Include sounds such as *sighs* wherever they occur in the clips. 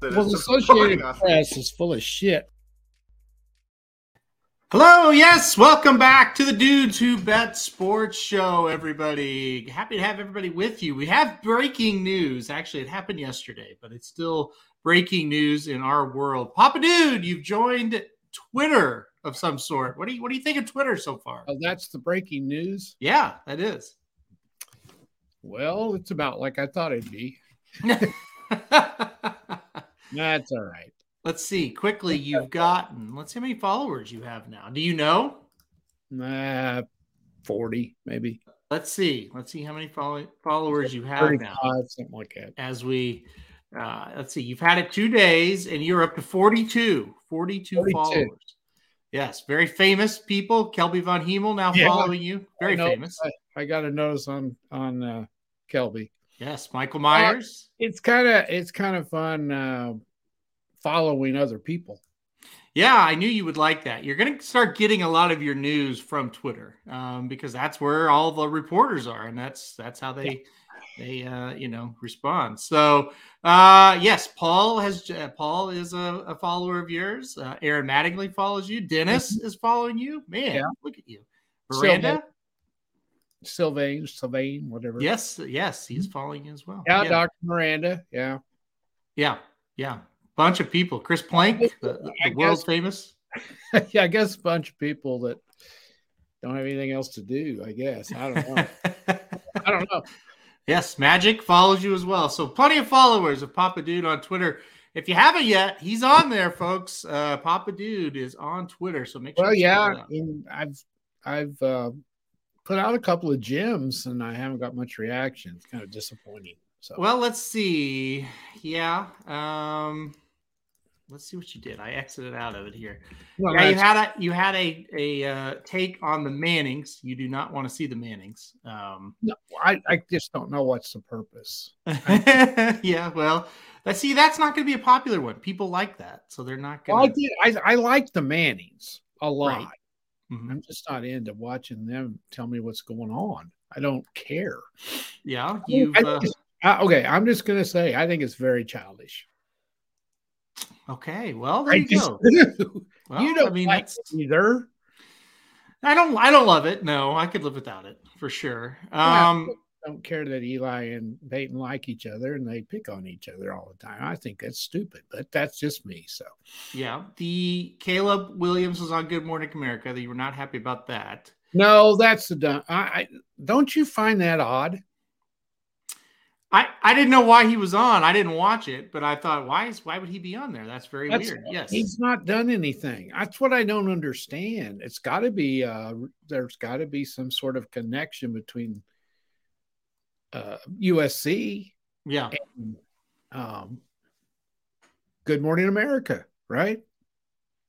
That Well, is the Associated. Press is full of shit. Hello, yes, welcome back to the Dudes Who Bet Sports Show, everybody. Happy to have everybody with you. We have breaking news. Actually, it happened yesterday, but it's still breaking news in our world. Papa Dude, you've joined Twitter of some sort. What do you what do you think of Twitter so far? Oh, that's the breaking news. Yeah, that is. Well, it's about like I thought it'd be. *laughs* That's all right. let's see. Quickly, you've gotten let's see how many followers you have now. Do you know? Nah, 40, maybe. Let's see. Let's see how many follow- followers you have 35, now. something like that. As we uh let's see, you've had it two days and you're up to 42. 42, 42. followers. Yes, very famous people. Kelby Von Hemel now Yeah. following you. Very I know- famous. I, I got a notice on on uh, Kelby. Yes, Michael Myers. It's kind of it's kind of fun uh, following other people. Yeah, I knew you would like that. You're going to start getting a lot of your news from Twitter um, because that's where all the reporters are, and that's that's how they they uh, you know respond. So uh, yes, Paul has uh, Paul is a, a follower of yours. Uh, Aaron Mattingly follows you. Dennis is following you. Man, Mm-hmm. Yeah. look at you. Miranda, Sylvain, Sylvain, whatever. yes, yes, he's following you as well. Yeah, yeah, Dr. Miranda. Yeah. yeah, yeah. Bunch of people. Chris Plank, *laughs* the, the world guess- famous. *laughs* yeah, I guess a bunch of people that don't have anything else to do, I guess. I don't know. *laughs* I don't know. Yes, Magic follows you as well. So plenty of followers of Papa Dude on Twitter. If you haven't yet, he's on there, folks. Uh, Papa Dude is on Twitter, so make sure. Well, yeah, it out. and I've I've uh, put out a couple of gems and I haven't got much reaction. It's kind of disappointing. So Well, let's see. Yeah. Um, let's see what you did. I exited out of it here. Yeah, you had a you had a a uh, take on the Mannings. You do not want to see the Mannings. Um, no, I, I just don't know what's the purpose. *laughs* yeah. Well, let's see. That's not going to be a popular one. People like that, so they're not going. Well, I did. I, I like the Mannings a lot. Right. To I'm just not into watching them tell me what's going on. I don't care. Yeah, you've. think Uh, uh, okay, I'm just gonna say I think it's very childish. okay. Well, there I you go. *laughs* do. Well, you don't I mean, like that's, it either. I don't. I don't love it. No, I could live without it for sure. Um, don't care that Eli and Peyton like each other and they pick on each other all the time. I think that's stupid, but that's just me. So yeah. The Caleb Williams was on Good Morning America. That you were not happy about that. no, that's the dumb. I, I don't you find that odd? I, I didn't know why he was on. I didn't watch it, but I thought, why is why would he be on there? That's very That's- weird. Yes. He's not done anything. That's what I don't understand. It's got to be. Uh, there's got to be some sort of connection between uh, USC Yeah. and um, Good Morning America, right?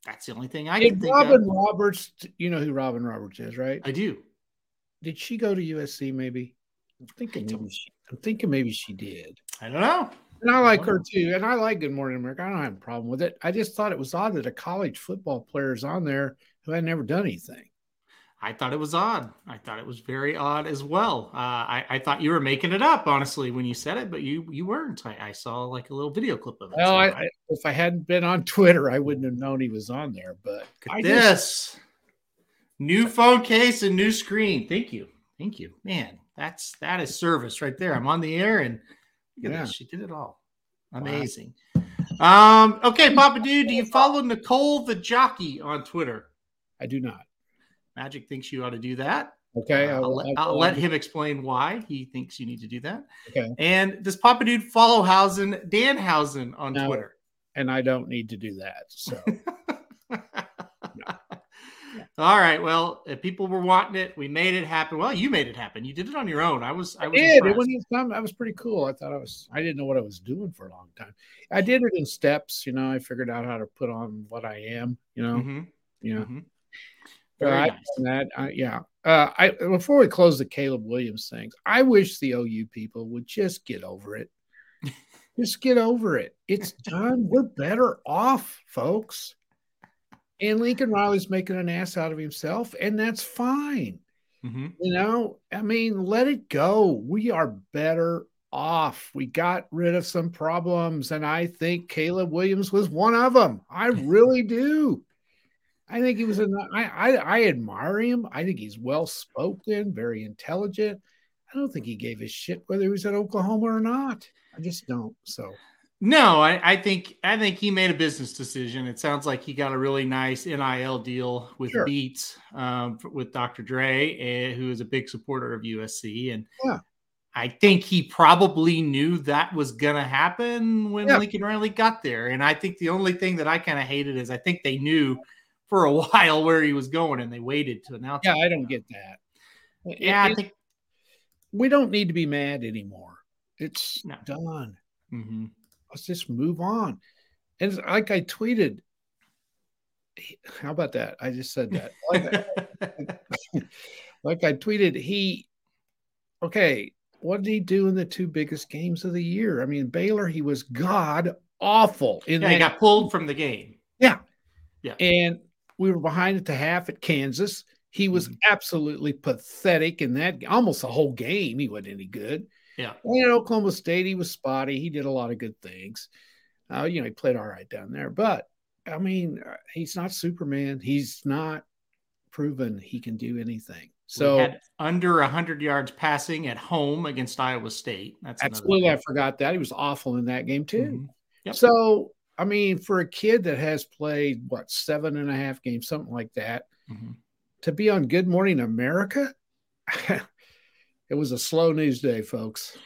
That's the only thing I Did can think Robin of. Roberts, you know who Robin Roberts is, right? I do. Did she go to USC? Maybe. I'm thinking maybe she. I'm thinking maybe she did. I don't know. And I like her too. And I like Good Morning America. I don't have a problem with it. I just thought it was odd that a college football player is on there who had never done anything. I thought it was odd. I thought it was very odd as well. Uh, I, I thought you were making it up, honestly, when you said it, but you you weren't. I, I saw like a little video clip of it. Well, so I, I, if I hadn't been on *laughs* Twitter, I wouldn't have known he was on there. But at just- this new phone case and new screen. Thank you, thank you, man. That's that is service right there. I'm on the air and look at Yeah. this. She did it all. Amazing. Um. Okay, Papa Dude, do you follow Nicole the jockey on Twitter? I do not. Magic thinks you ought to do that. Okay, Uh, I I'll, let, I I'll let him explain why he thinks you need to do that. Okay. And does Papa Dude follow Hausen, Danhausen on No. Twitter? and I don't need to do that. So *laughs* All right. Well, if people were wanting it, we made it happen. Well, you made it happen. You did it on your own. I was. I, was did. It wasn't fun. That was pretty cool. I thought I was. I didn't know what I was doing for a long time. I did it in steps. You know, I figured out how to put on what I am. You know. Mm-hmm. Yeah. Mm-hmm. Very uh, nice. That. I, yeah. Uh, I before we close the Caleb Williams things, I wish the OU people would just get over it. *laughs* just get over it. It's done. We're better off, folks. And Lincoln Riley's making an ass out of himself, and that's fine. Mm-hmm. You know, I mean, let it go. We are better off. We got rid of some problems, and I think Caleb Williams was one of them. I *laughs* really do. I think he was an I, I I admire him. I think he's well spoken, very intelligent. I don't think he gave a shit whether he was at Oklahoma or not. I just don't. So no, I, I, think I think he made a business decision. It sounds like he got a really nice NIL deal with sure. Beats um, with Dr. Dre, uh, who is a big supporter of USC, and yeah. I think he probably knew that was gonna happen when yeah. Lincoln Riley got there. And I think the only thing that I kind of hated is I think they knew for a *laughs* while where he was going, and they waited to announce. Yeah, it. I don't get that. Yeah, it, I think we don't need to be mad anymore. It's no. done. Mm-hmm let's just move on. And like I tweeted, how about that? I just said that. *laughs* Like, like I tweeted, he, okay, what did he do in the two biggest games of the year? I mean, Baylor, he was god awful. In yeah, that, he got pulled from the game. Yeah. Yeah. And we were behind at the half at Kansas. He was mm-hmm. absolutely pathetic in that almost the whole game. He wasn't any good. Yeah. And at Oklahoma State, he was spotty. He did a lot of good things. Uh, you know, he played all right down there. But I mean, uh, he's not Superman. He's not proven he can do anything. So we had under hundred yards passing at home against Iowa State. That's absolutely. I forgot that he was awful in that game too. Mm-hmm. Yep. So I mean, for a kid that has played what seven and a half games, something like that, mm-hmm. to be on Good Morning America, *laughs* it was a slow news day, folks.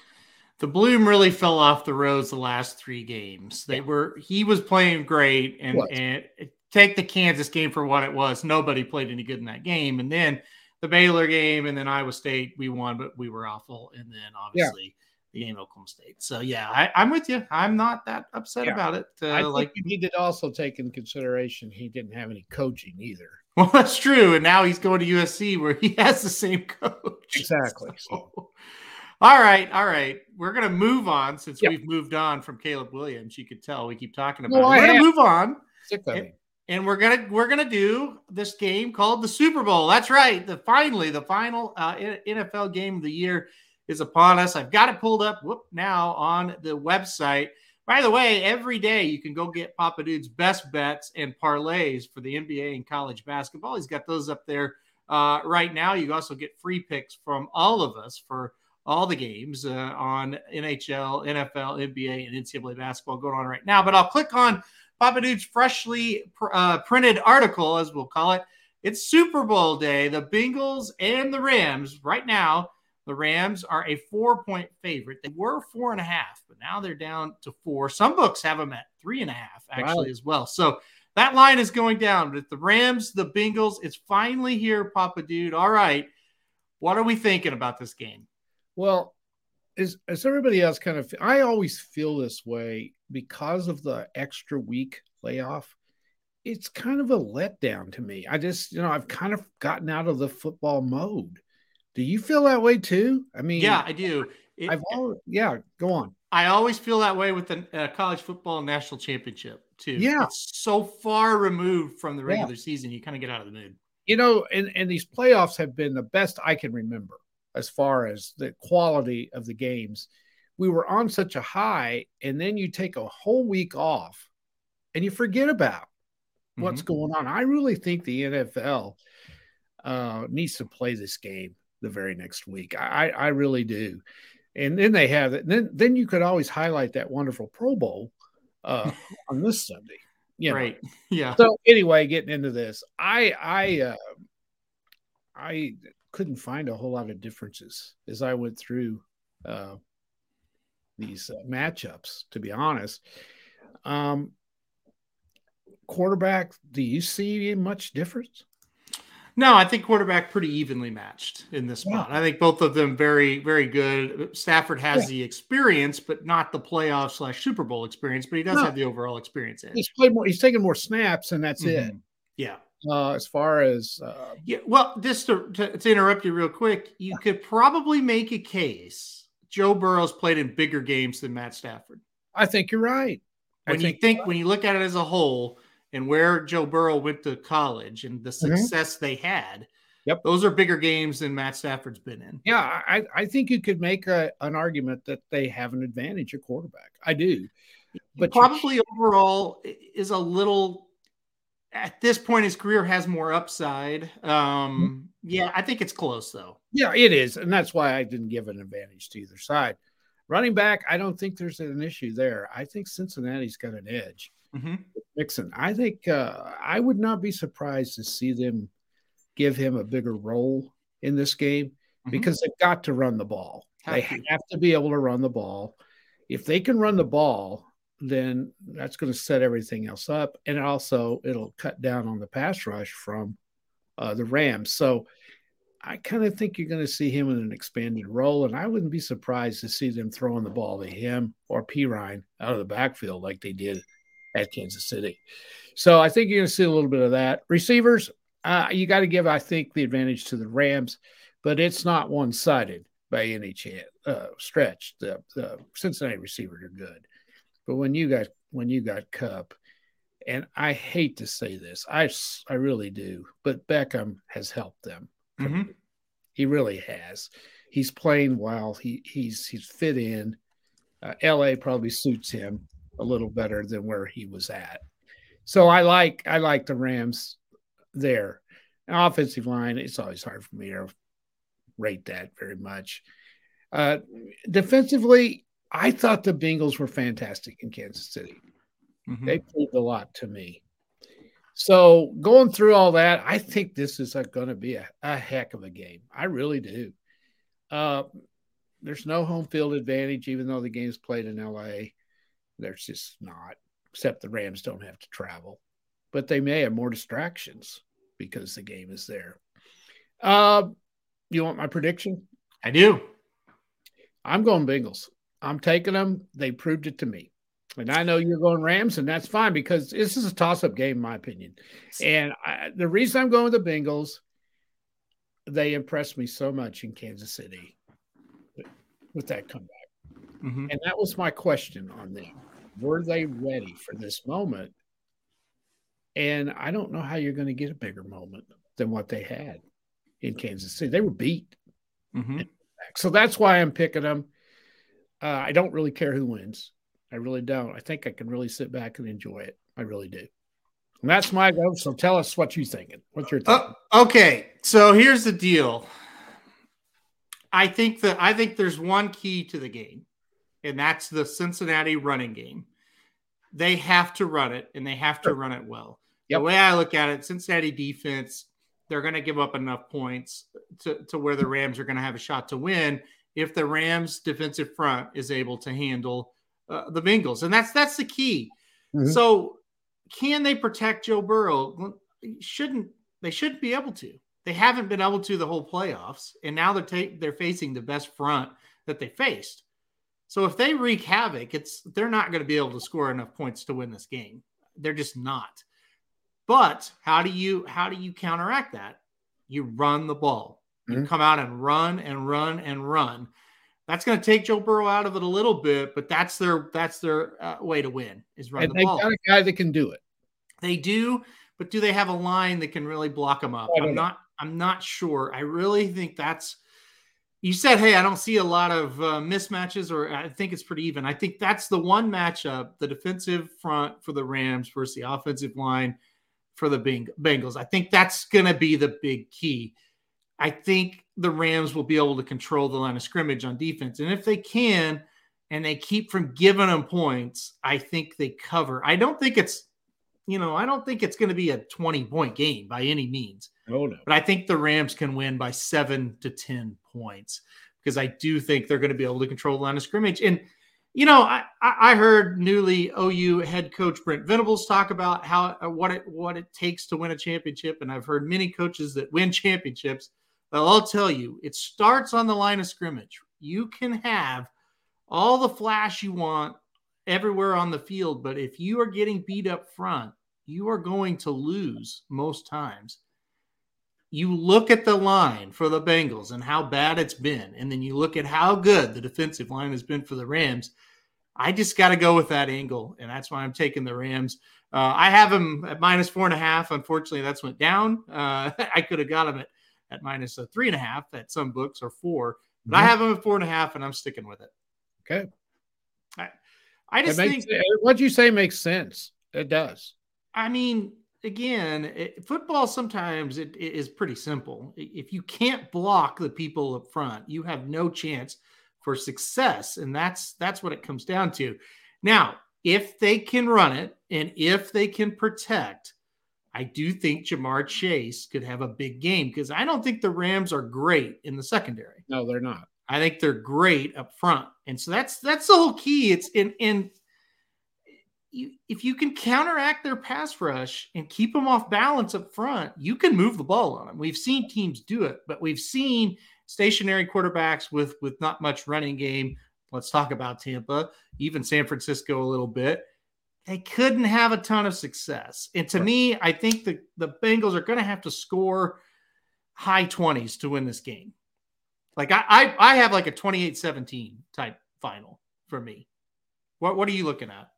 The bloom really fell off the rose the last three games. They were he was playing great, and and take the Kansas game for what it was. Nobody played any good in that game, and then the Baylor game, and then Iowa State we won, but we were awful, and then obviously. Yeah game Oklahoma State. So yeah, I, am with you. I'm not that upset yeah. about it. Uh, I like he did also take in consideration he didn't have any coaching either. *laughs* Well, that's true. And now he's going to USC where he *laughs* has the same coach. Exactly. *laughs* So, all right. All right. We're to move on since yep. we've moved on from Caleb Williams. You could tell we keep talking about it. We're to move on. And, and, we're gonna we're gonna do this game called the Super Bowl. That's right. The finally the final uh, NFL game of the year is upon us. I've got it pulled up whoop, now on the website. By the way, every day you can go get Papa Dude's best bets and parlays for the NBA and college basketball. He's got those up there uh, right now. You also get free picks from all of us for all the games uh, on NHL, NFL, NBA, and NCAA basketball going on right now. But I'll click on Papa Dude's freshly pr- uh, printed article, as we'll call it. It's Super Bowl day. The Bengals and the Rams right now the Rams are a four point favorite. They were four and a half, but now they're down to four. Some books have them at three and a half, actually, wow. as well. So that line is going down. But the Rams, the Bengals, it's finally here, Papa Dude. All right. What are we thinking about this game? Well, as, as everybody else kind of, I always feel this way because of the extra week layoff. It's kind of a letdown to me. I just, you know, I've kind of gotten out of the football mode. Do you feel that way too? I mean, yeah, I do. It, I've always, yeah, go on. I always feel that way with the uh, college football national championship too. Yeah, it's so far removed from the regular yeah. season, you kind of get out of the mood. You know, and and these playoffs have been the best I can remember as far as the quality of the games. We were on such a high, and then you take a whole week off, and you forget about what's mm-hmm. going on. I really think the NFL uh, needs to play this game the very next week. I, I really do. And then they have it. Then then you could always highlight that wonderful Pro Bowl uh, *laughs* on this Sunday. Yeah. Right. *laughs* Yeah. So anyway, getting into this, I I uh, I couldn't find a whole lot of differences as I went through uh, these uh, matchups. To be honest, um, quarterback, do you see much difference? No, I think quarterback pretty evenly matched in this spot. Yeah. I think both of them very, very good. Stafford has yeah. the experience, but not the playoff slash Super Bowl experience. But he does no. have the overall experience. He's played more. He's taken more snaps, and that's mm-hmm. it. Yeah. Uh, as far as uh, yeah, well, just to, to, to interrupt you real quick, you could probably make a case Joe Burrow's played in bigger games than Matt Stafford. I think you're right. When you think right. when you look at it as a whole, and where Joe Burrow went to college and the mm-hmm. success mm-hmm. they had. Yep. Those are bigger games than Matt Stafford's been in. Yeah, I, I think you could make a, an argument that they have an advantage at quarterback. I do. But probably you, overall is a little at this point his career has more upside. Um mm-hmm. yeah, I think it's close though. Yeah, it is. And that's why I didn't give an advantage to either side. Running back, I don't think there's an issue there. I think Cincinnati's got an edge mm-hmm. Mixon. I think uh, I would not be surprised to see them give him a bigger role in this game mm-hmm. because they've got to run the ball. Have they to. have to be able to run the ball. If they can run the ball, then that's going to set everything else up, and also it'll cut down on the pass rush from uh, the Rams. So I kind of think you're going to see him in an expanded role, and I wouldn't be surprised to see them throwing the ball to him or Perine out of the backfield like they did at Kansas City. So I think you're going to see a little bit of that. Receivers, uh, you got to give, I think, the advantage to the Rams, but it's not one sided by any chance, uh, stretch. The, the Cincinnati receivers are good, but when you got when you got Kupp, and I hate to say this, I I really do, but Beckham has helped them. Mm-hmm. He really has. He's playing well. He he's he's fit in. Uh, L.A. probably suits him a little better than where he was at. So I like I like the Rams there. Offensive line, it's always hard for me to rate that very much. Uh, defensively, I thought the Bengals were fantastic in Kansas City. Mm-hmm. They proved a lot to me. So going through all that, I think this is going to be a, a, heck of a game. I really do. Uh, there's no home field advantage, even though the game's played in LA. There's just not, except the Rams don't have to travel, but they may have more distractions because the game is there. Uh, you want my prediction? I do. I'm going Bengals. I'm taking them. They proved it to me. And I know you're going Rams, and that's fine because this is a toss up game, in my opinion. And I, the reason I'm going with the Bengals, they impressed me so much in Kansas City with that comeback. Mm-hmm. And that was my question on them. Were they ready for this moment? And I don't know how you're going to get a bigger moment than what they had in Kansas City. They were beat. Mm-hmm. So that's why I'm picking them. Uh, I don't really care who wins. I really don't. I think I can really sit back and enjoy it. I really do. And that's my go. So tell us what you're thinking. What's your uh, okay. So here's the deal. I think that I think there's one key to the game and that's the Cincinnati running game. They have to run it, and they have to run it well. Yep. The way I look at it, Cincinnati defense, they're going to give up enough points to, to where the Rams are going to have a shot to win if the Rams defensive front is able to handle uh, the Bengals, and that's that's the key. Mm-hmm. So, can they protect Joe Burrow? Shouldn't they shouldn't be able to? They haven't been able to the whole playoffs, and now they're ta- they're facing the best front that they faced. So if they wreak havoc, it's they're not going to be able to score enough points to win this game. They're just not. But how do you how do you counteract that? You run the ball. You mm-hmm. come out and run and run and run. That's going to take Joe Burrow out of it a little bit, but that's their that's their uh, way to win is run and the ball. They got a guy that can do it. They do, but do they have a line that can really block them up? I'm know. not. I'm not sure. I really think that's you said, hey, I don't see a lot of uh, mismatches, or I think it's pretty even. I think that's the one matchup the defensive front for the Rams versus the offensive line for the Bengals. I think that's going to be the big key. I think the Rams will be able to control the line of scrimmage on defense. And if they can, and they keep from giving them points, I think they cover. I don't think it's, you know, I don't think it's going to be a 20 point game by any means. Oh, no. But I think the Rams can win by seven to 10 points because I do think they're going to be able to control the line of scrimmage. And you know, I, I heard newly OU head coach Brent Venables talk about how uh, what it what it takes to win a championship, and I've heard many coaches that win championships. But I'll tell you, it starts on the line of scrimmage. You can have all the flash you want everywhere on the field, but if you are getting beat up front, you are going to lose most times. You look at the line for the Bengals and how bad it's been, and then you look at how good the defensive line has been for the Rams. I just got to go with that angle, and that's why I'm taking the Rams. Uh, I have them at minus four and a half. Unfortunately, that's went down. Uh, *laughs* I could have got them at, at minus a three and a half at some books or four, but mm-hmm. I have them at four and a half, and I'm sticking with it. Okay. I, I just makes, think what you say makes sense. It does. I mean, again, it, football sometimes it, it is pretty simple. If you can't block the people up front, you have no chance for success, and that's that's what it comes down to. Now, if they can run it and if they can protect, I do think Ja'Marr Chase could have a big game because I don't think the Rams are great in the secondary. No, they're not. I think they're great up front, and so that's that's the whole key. It's in in you, if you can counteract their pass rush and keep them off balance up front, you can move the ball on them. We've seen teams do it, but we've seen stationary quarterbacks with with not much running game. Let's talk about Tampa, even San Francisco a little bit. They couldn't have a ton of success. And to me, I think the, the Bengals are going to have to score high 20s to win this game. Like I, I, I have like a 28-17 type final for me. What what are you looking at?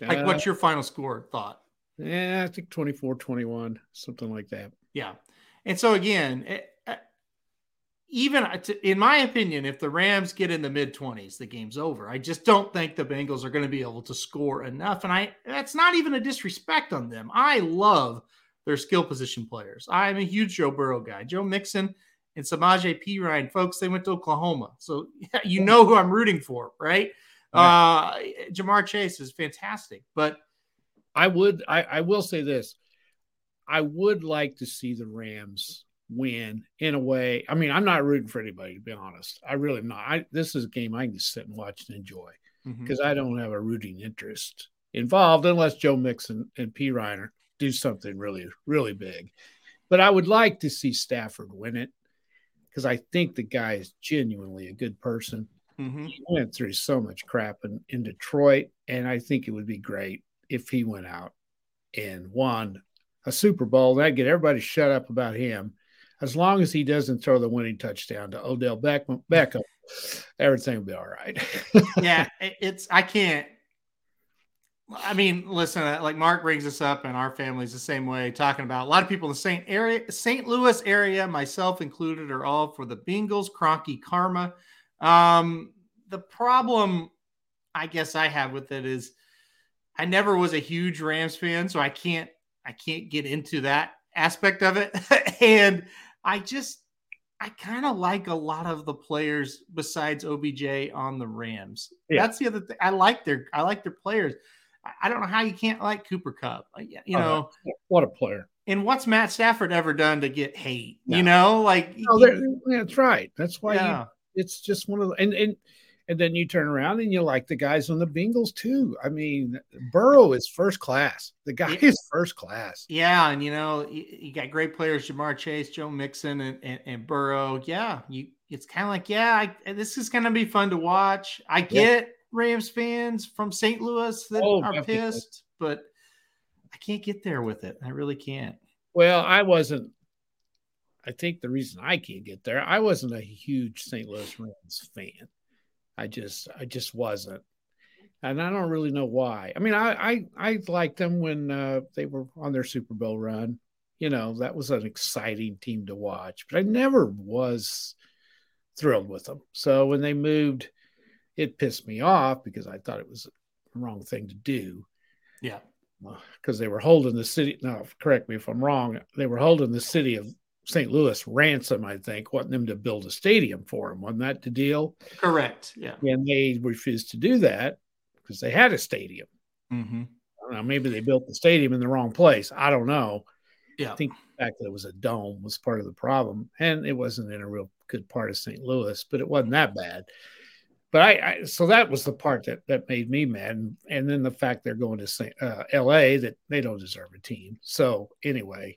Like, uh, what's your final score thought? Yeah, I think 24 21, something like that. Yeah. And so, again, it, eh, eh, even in my opinion, if the Rams get in the mid 20s, the game's over. I just don't think the Bengals are going to be able to score enough. And I that's not even a disrespect on them. I love their skill position players. I'm a huge Joe Burrow guy. Joe Mixon and Samaje Perine, folks, they went to Oklahoma. So yeah, *laughs* you know who I'm rooting for, right? Uh, Ja'Marr Chase is fantastic, but I would, I, I will say this: I would like to see the Rams win in a way. I mean, I'm not rooting for anybody to be honest. I really am not. I, this is a game I can just sit and watch and enjoy because mm-hmm. I don't have a rooting interest involved unless Joe Mixon and Perine do something really, really big. But I would like to see Stafford win it because I think the guy is genuinely a good person. Mm-hmm. He went through so much crap in, in Detroit, and I think it would be great if he went out and won a Super Bowl. That'd get everybody shut up about him. As long as he doesn't throw the winning touchdown to Odell Beckham, *laughs* Beckham everything will be all right. *laughs* yeah, it's I can't. I mean, listen, uh, like Mark brings us up, and our family's the same way. Talking about a lot of people in the St. area, St. Louis area, myself included, are all for the Bengals. Kroenke karma. Um, the problem I guess I have with it is I never was a huge Rams fan, so I can't I can't get into that aspect of it. *laughs* and I just I kind of like a lot of the players besides OBJ on the Rams. Yeah. That's the other thing. I like their I like their players. I don't know how you can't like Cooper Kupp. You oh, know, what a player. And what's Matt Stafford ever done to get hate? No. You know, like no, he, that's right. That's why yeah it's just one of the and and and then you turn around and you like the guys on the Bengals too. I mean, Burrow is first class. The guy is first class. Yeah, and you know you, you got great players: Ja'Marr Chase, Joe Mixon, and, and, and Burrow. Yeah, you. It's kind of like, yeah, I, this is going to be fun to watch. I get yeah. Rams fans from St. Louis that oh, are definitely. pissed, but I can't get there with it. I really can't. Well, I wasn't I think the reason I can't get there, I wasn't a huge St. Louis Rams fan. I just I just wasn't. And I don't really know why. I mean, I I, I liked them when uh, they were on their Super Bowl run. You know, that was an exciting team to watch, but I never was thrilled with them. So when they moved, it pissed me off because I thought it was the wrong thing to do. Yeah. Because they were holding the city. Now, correct me if I'm wrong. They were holding the city of St. Louis ransom, I think, wanting them to build a stadium for him. Wasn't that the deal? Correct. Yeah. And they refused to do that because they had a stadium. Mm-hmm. I don't know. Maybe they built the stadium in the wrong place. I don't know. Yeah. I think the fact that it was a dome was part of the problem. And it wasn't in a real good part of St. Louis, but it wasn't that bad. but I, I, so that was the part that that made me mad, and, and then the fact they're going to uh, L.A. that they don't deserve a team. So anyway,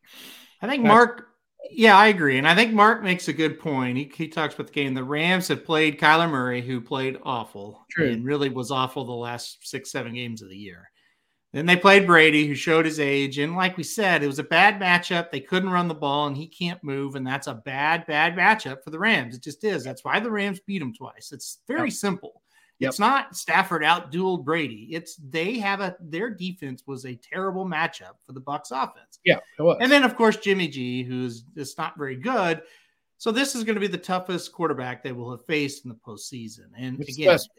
I think Mark. Yeah, I agree, and I think Mark makes a good point. He, he talks about the game. The Rams have played Kyler Murray, who played awful True. and really was awful the last six, seven games of the year. Then they played Brady, who showed his age. And like we said, it was a bad matchup. They couldn't run the ball, and he can't move. And that's a bad, bad matchup for the Rams. It just is. That's why the Rams beat him twice. It's very yep. simple. Yep. It's not Stafford outdueled Brady. It's they have a their defense was a terrible matchup for the Bucs offense. Yeah, and then of course Jimmy G, who's just not very good. So this is going to be the toughest quarterback they will have faced in the postseason. And it's again, best.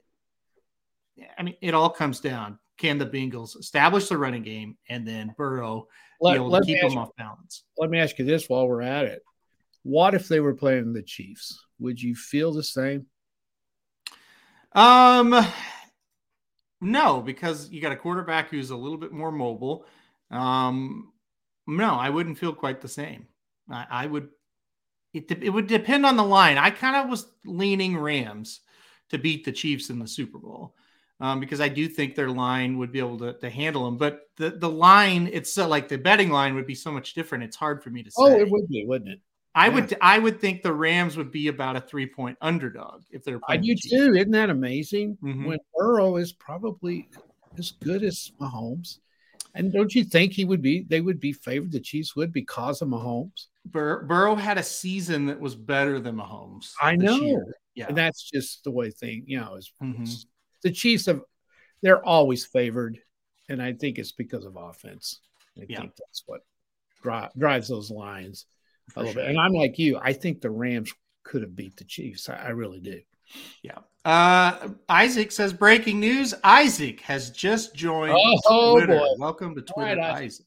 I mean, it all comes down can the Bengals establish the running game and then Burrow let, be able to keep them off balance? Let me ask you this while we're at it. What if they were playing the Chiefs? Would you feel the same? Um, no, because you got a quarterback who's a little bit more mobile. Um, no, I wouldn't feel quite the same. I, I would. It, it would depend on the line. I kind of was leaning Rams to beat the Chiefs in the Super Bowl um, because I do think their line would be able to, to handle them. But the, the line, it's uh, like the betting line would be so much different. It's hard for me to oh, say. Oh, it would be, wouldn't it? I yeah. would I would think the Rams would be about a three point underdog if they're. I do too. Isn't that amazing? Mm-hmm. When Burrow is probably as good as Mahomes, and don't you think he would be? They would be favored. The Chiefs would because of Mahomes. Bur- Burrow had a season that was better than Mahomes. I know. Year. Yeah, and that's just the way thing. You know, is mm-hmm the Chiefs have they're always favored, and I think it's because of offense. I yeah. think that's what dri- drives those lines a little sure. bit. And I'm like you. I think the Rams could have beat the Chiefs. I, I really do. Yeah. Uh, Isaac says breaking news. Isaac has just joined oh, Twitter. Boy. Welcome to Twitter, right, Isaac.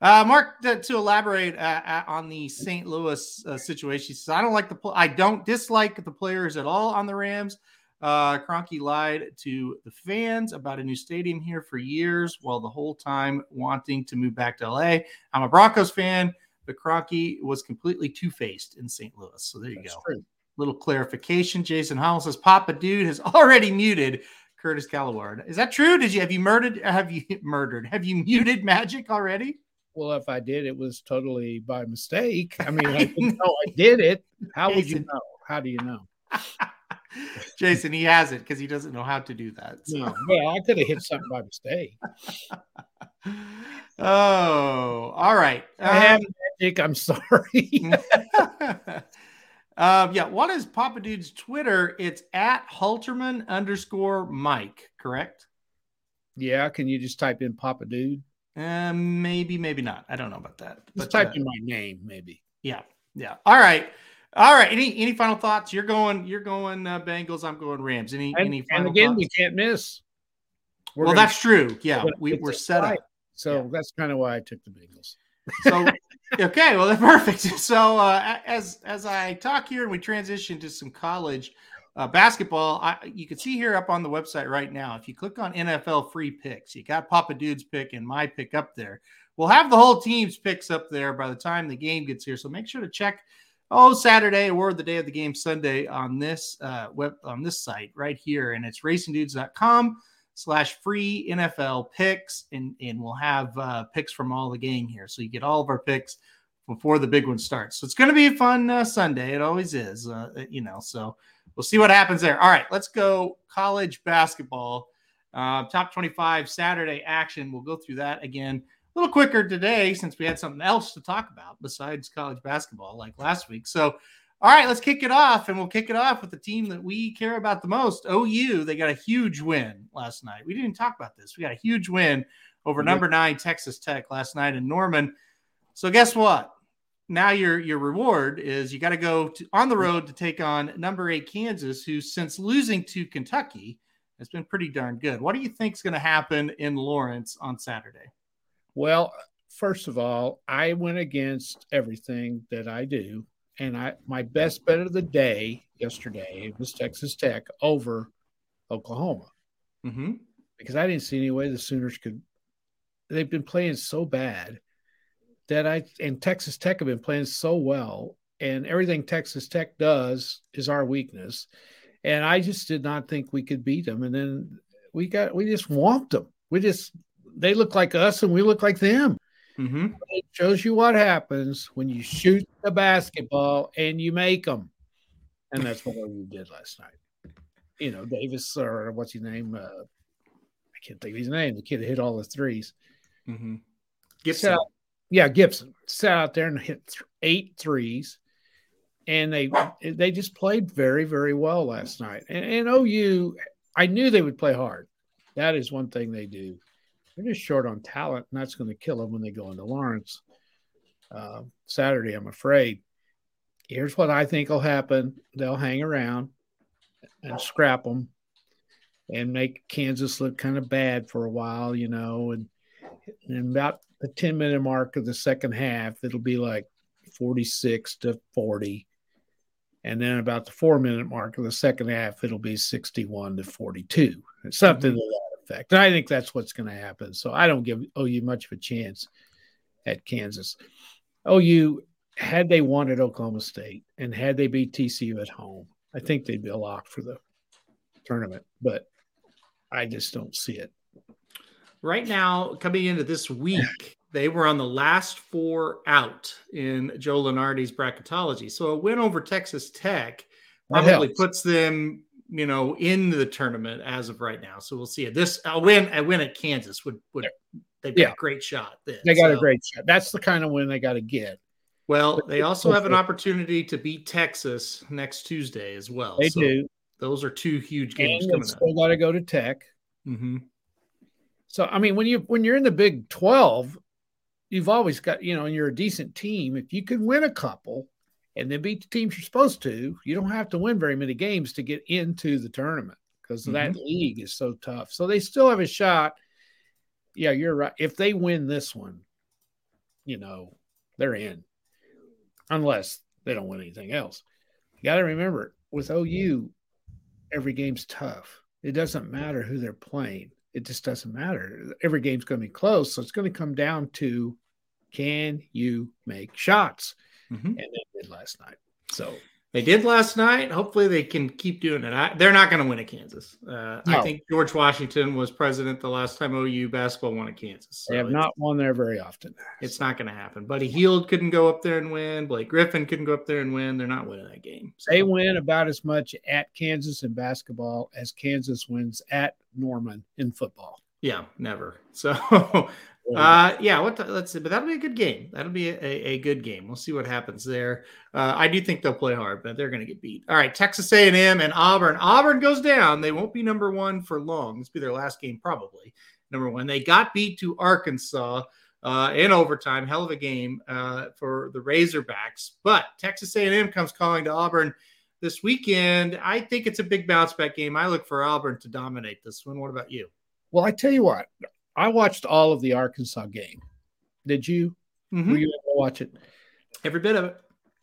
Uh, Mark, to elaborate uh, uh, on the St. Louis uh, situation, he says, "I don't like the. Pl- I don't dislike the players at all on the Rams. Uh, Kroenke lied to the fans about a new stadium here for years, while the whole time wanting to move back to LA. I'm a Broncos fan, but Kroenke was completely two faced in St. Louis. So there you That's go. True. Little clarification. Jason Howell says Papa Dude has already muted Curtis Calaward. Is that true? Did you have you murdered? Have you *laughs* murdered? Have you muted Magic already? Well, if I did, it was totally by mistake. I mean, I *laughs* didn't know I did it. How would you know? How do you know? *laughs* *laughs* Jason, he has it because he doesn't know how to do that. So. No, well, I could have hit something by mistake. *laughs* oh, all right. I have um, magic. I'm sorry. *laughs* um, yeah, what is Papa Dude's Twitter? It's at Halterman underscore Mike, correct? Yeah. Can you just type in Papa Dude? Um, maybe, maybe not. I don't know about that. Just but, type uh, in my name, maybe. Yeah. Yeah. All right. All right. Any any final thoughts? You're going. You're going uh, Bengals. I'm going Rams. Any and, any final and again, thoughts? we can't miss. We're well, gonna, that's true. Yeah, we, we're set up. So yeah. that's kind of why I took the Bengals. So *laughs* okay, well, that's perfect. *laughs* So uh, as as I talk here and we transition to some college uh, basketball, I, you can see here up on the website right now. If you click on NFL free picks, you got Papa Dude's pick and my pick up there. We'll have the whole team's picks up there by the time the game gets here. So make sure to check oh Saturday or the day of the game Sunday on this uh, web on this site right here, and it's racingdudes.com slash free NFL picks, and and we'll have uh, picks from all the game here, so you get all of our picks before the big one starts. So it's going to be a fun uh, Sunday. It always is, uh, you know. So we'll see what happens there. All right, let's go college basketball. Uh, top 25 Saturday action. We'll go through that again a little quicker today since we had something else to talk about besides college basketball like last week. So, all right, let's kick it off, and we'll kick it off with the team that we care about the most. OU, they got a huge win last night. We didn't talk about this. We got a huge win over number nine Texas Tech last night in Norman. So, guess what? Now your your reward is you got to go to, on the road to take on number eight Kansas, who since losing to Kentucky has been pretty darn good. What do you think is going to happen in Lawrence on Saturday? Well, first of all, I went against everything that I do, and I my best bet of the day yesterday was Texas Tech over Oklahoma mm-hmm. because I didn't see any way the Sooners could. They've been playing so bad that I and Texas Tech have been playing so well, and everything Texas Tech does is our weakness. and I just did not think we could beat them. And then we got we just whomped them. We just they look like us and we look like them. Mm-hmm. It shows you what happens when you shoot the basketball and you make them, and that's what we did last night. You know, Davis or what's his name? Uh, I can't think of his name. The kid hit all the 3s mm-hmm. Gibson, out, yeah, Gibson sat out there and hit th- eight threes, and they they just played very very well last night. And, and OU, I knew they would play hard. That is one thing they do. They're just short on talent, and that's going to kill them when they go into Lawrence uh, Saturday. I'm afraid. Here's what I think will happen: they'll hang around and scrap them, and make Kansas look kind of bad for a while, you know. And, and about the 10 minute mark of the second half, it'll be like 46 to 40. And then about the four minute mark of the second half, it'll be 61 to 42. Something mm-hmm. Effect. And I think that's what's going to happen. So I don't give OU much of a chance at Kansas. OU, had they wanted Oklahoma State and had they beat TCU at home, I think they'd be a lock for the tournament. But I just don't see it. Right now, coming into this week, they were on the last four out in Joe Lunardi's bracketology. So a win over Texas Tech probably puts them, you know, in the tournament as of right now. So we'll see it. This a win, a win at Kansas would would they've got yeah. a great shot. Then. They got so, a great shot. That's the kind of win they got to get. Well, but they also have an opportunity to beat Texas next Tuesday as well. They so do. Those are two huge games and coming still got to go to Tech. Mm-hmm. So I mean, when you when you're in the Big Twelve, you've always got you know, and you're a decent team. If you can win a couple and then beat the teams you're supposed to, you don't have to win very many games to get into the tournament because mm-hmm. that league is so tough. So they still have a shot. Yeah, you're right. If they win this one, you know, they're in, unless they don't win anything else. You got to remember with OU, every game's tough. It doesn't matter who they're playing it just doesn't matter. Every game's going to be close. So it's going to come down to can you make shots? Mm-hmm. And they did last night. So they did last night. Hopefully they can keep doing it. I, they're not going to win at Kansas. Uh, no. I think George Washington was president the last time OU basketball won at Kansas. So they have not won there very often. It's not going to happen. Buddy Hield couldn't go up there and win. Blake Griffin couldn't go up there and win. They're not winning that game. So. They win about as much at Kansas in basketball as Kansas wins at Norman in football. Yeah, never. *laughs* So, uh, yeah, what the, let's see, but that'll be a good game. That'll be a, a good game. We'll see what happens there. Uh, I do think they'll play hard, but they're going to get beat. All right, Texas A&M and Auburn. Auburn goes down. They won't be number one for long. This will be their last game, probably number one. They got beat to Arkansas uh, in overtime. Hell of a game uh, for the Razorbacks. But Texas A&M comes calling to Auburn this weekend. I think it's a big bounce back game. I look for Auburn to dominate this one. What about you? Well, I tell you what, I watched all of the Arkansas game. Did you? Mm-hmm. Were you able to watch it? Every bit of it.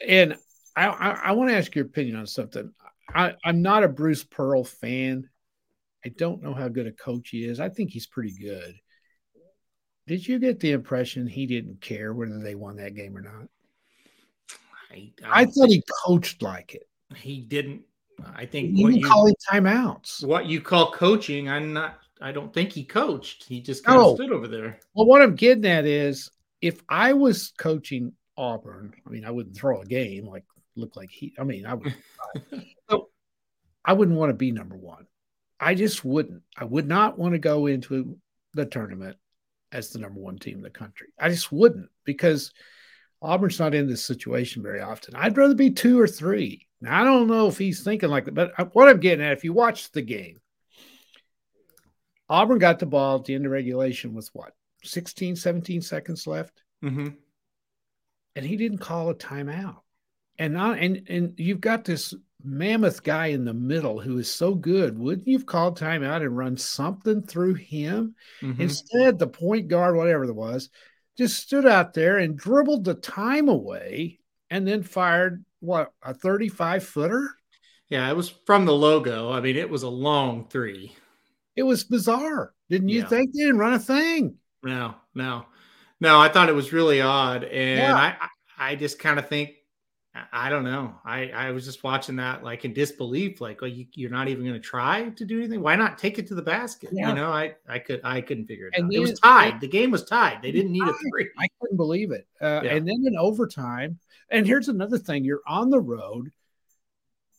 And I, I, I want to ask your opinion on something. I, I'm not a Bruce Pearl fan. I don't know how good a coach he is. I think he's pretty good. Did you get the impression he didn't care whether they won that game or not? I, I, I thought he coached like it he didn't. I think he didn't calling timeouts. What you call coaching, I'm not. I don't think he coached. He just kind no. of stood over there. Well, what I'm getting at is, if I was coaching Auburn, I mean, I wouldn't throw a game like look like he. I mean, I would. *laughs* so I wouldn't want to be number one. I just wouldn't. I would not want to go into the tournament as the number one team in the country. I just wouldn't because Auburn's not in this situation very often. I'd rather be two or three. Now, I don't know if he's thinking like that, but uh, what I'm getting at, if you watch the game, Auburn got the ball at the end of regulation with what, 16, 17 seconds left? Mm-hmm. And he didn't call a timeout. And, not, and, and you've got this mammoth guy in the middle who is so good. Wouldn't you've called timeout and run something through him? Mm-hmm. Instead, the point guard, whatever it was, just stood out there and dribbled the time away and then fired what a 35 footer yeah it was from the logo i mean it was a long three it was bizarre didn't you yeah. think they didn't run a thing no no no i thought it was really odd and yeah. i i just kind of think I don't know. I, I was just watching that like in disbelief, like, well, you, are not even going to try to do anything. Why not take it to the basket? Yeah. You know, I, I could, I couldn't figure it and out. It was tied. The game was tied. They didn't need a three. I couldn't believe it. Uh. And then in overtime, and here's another thing: you're on the road,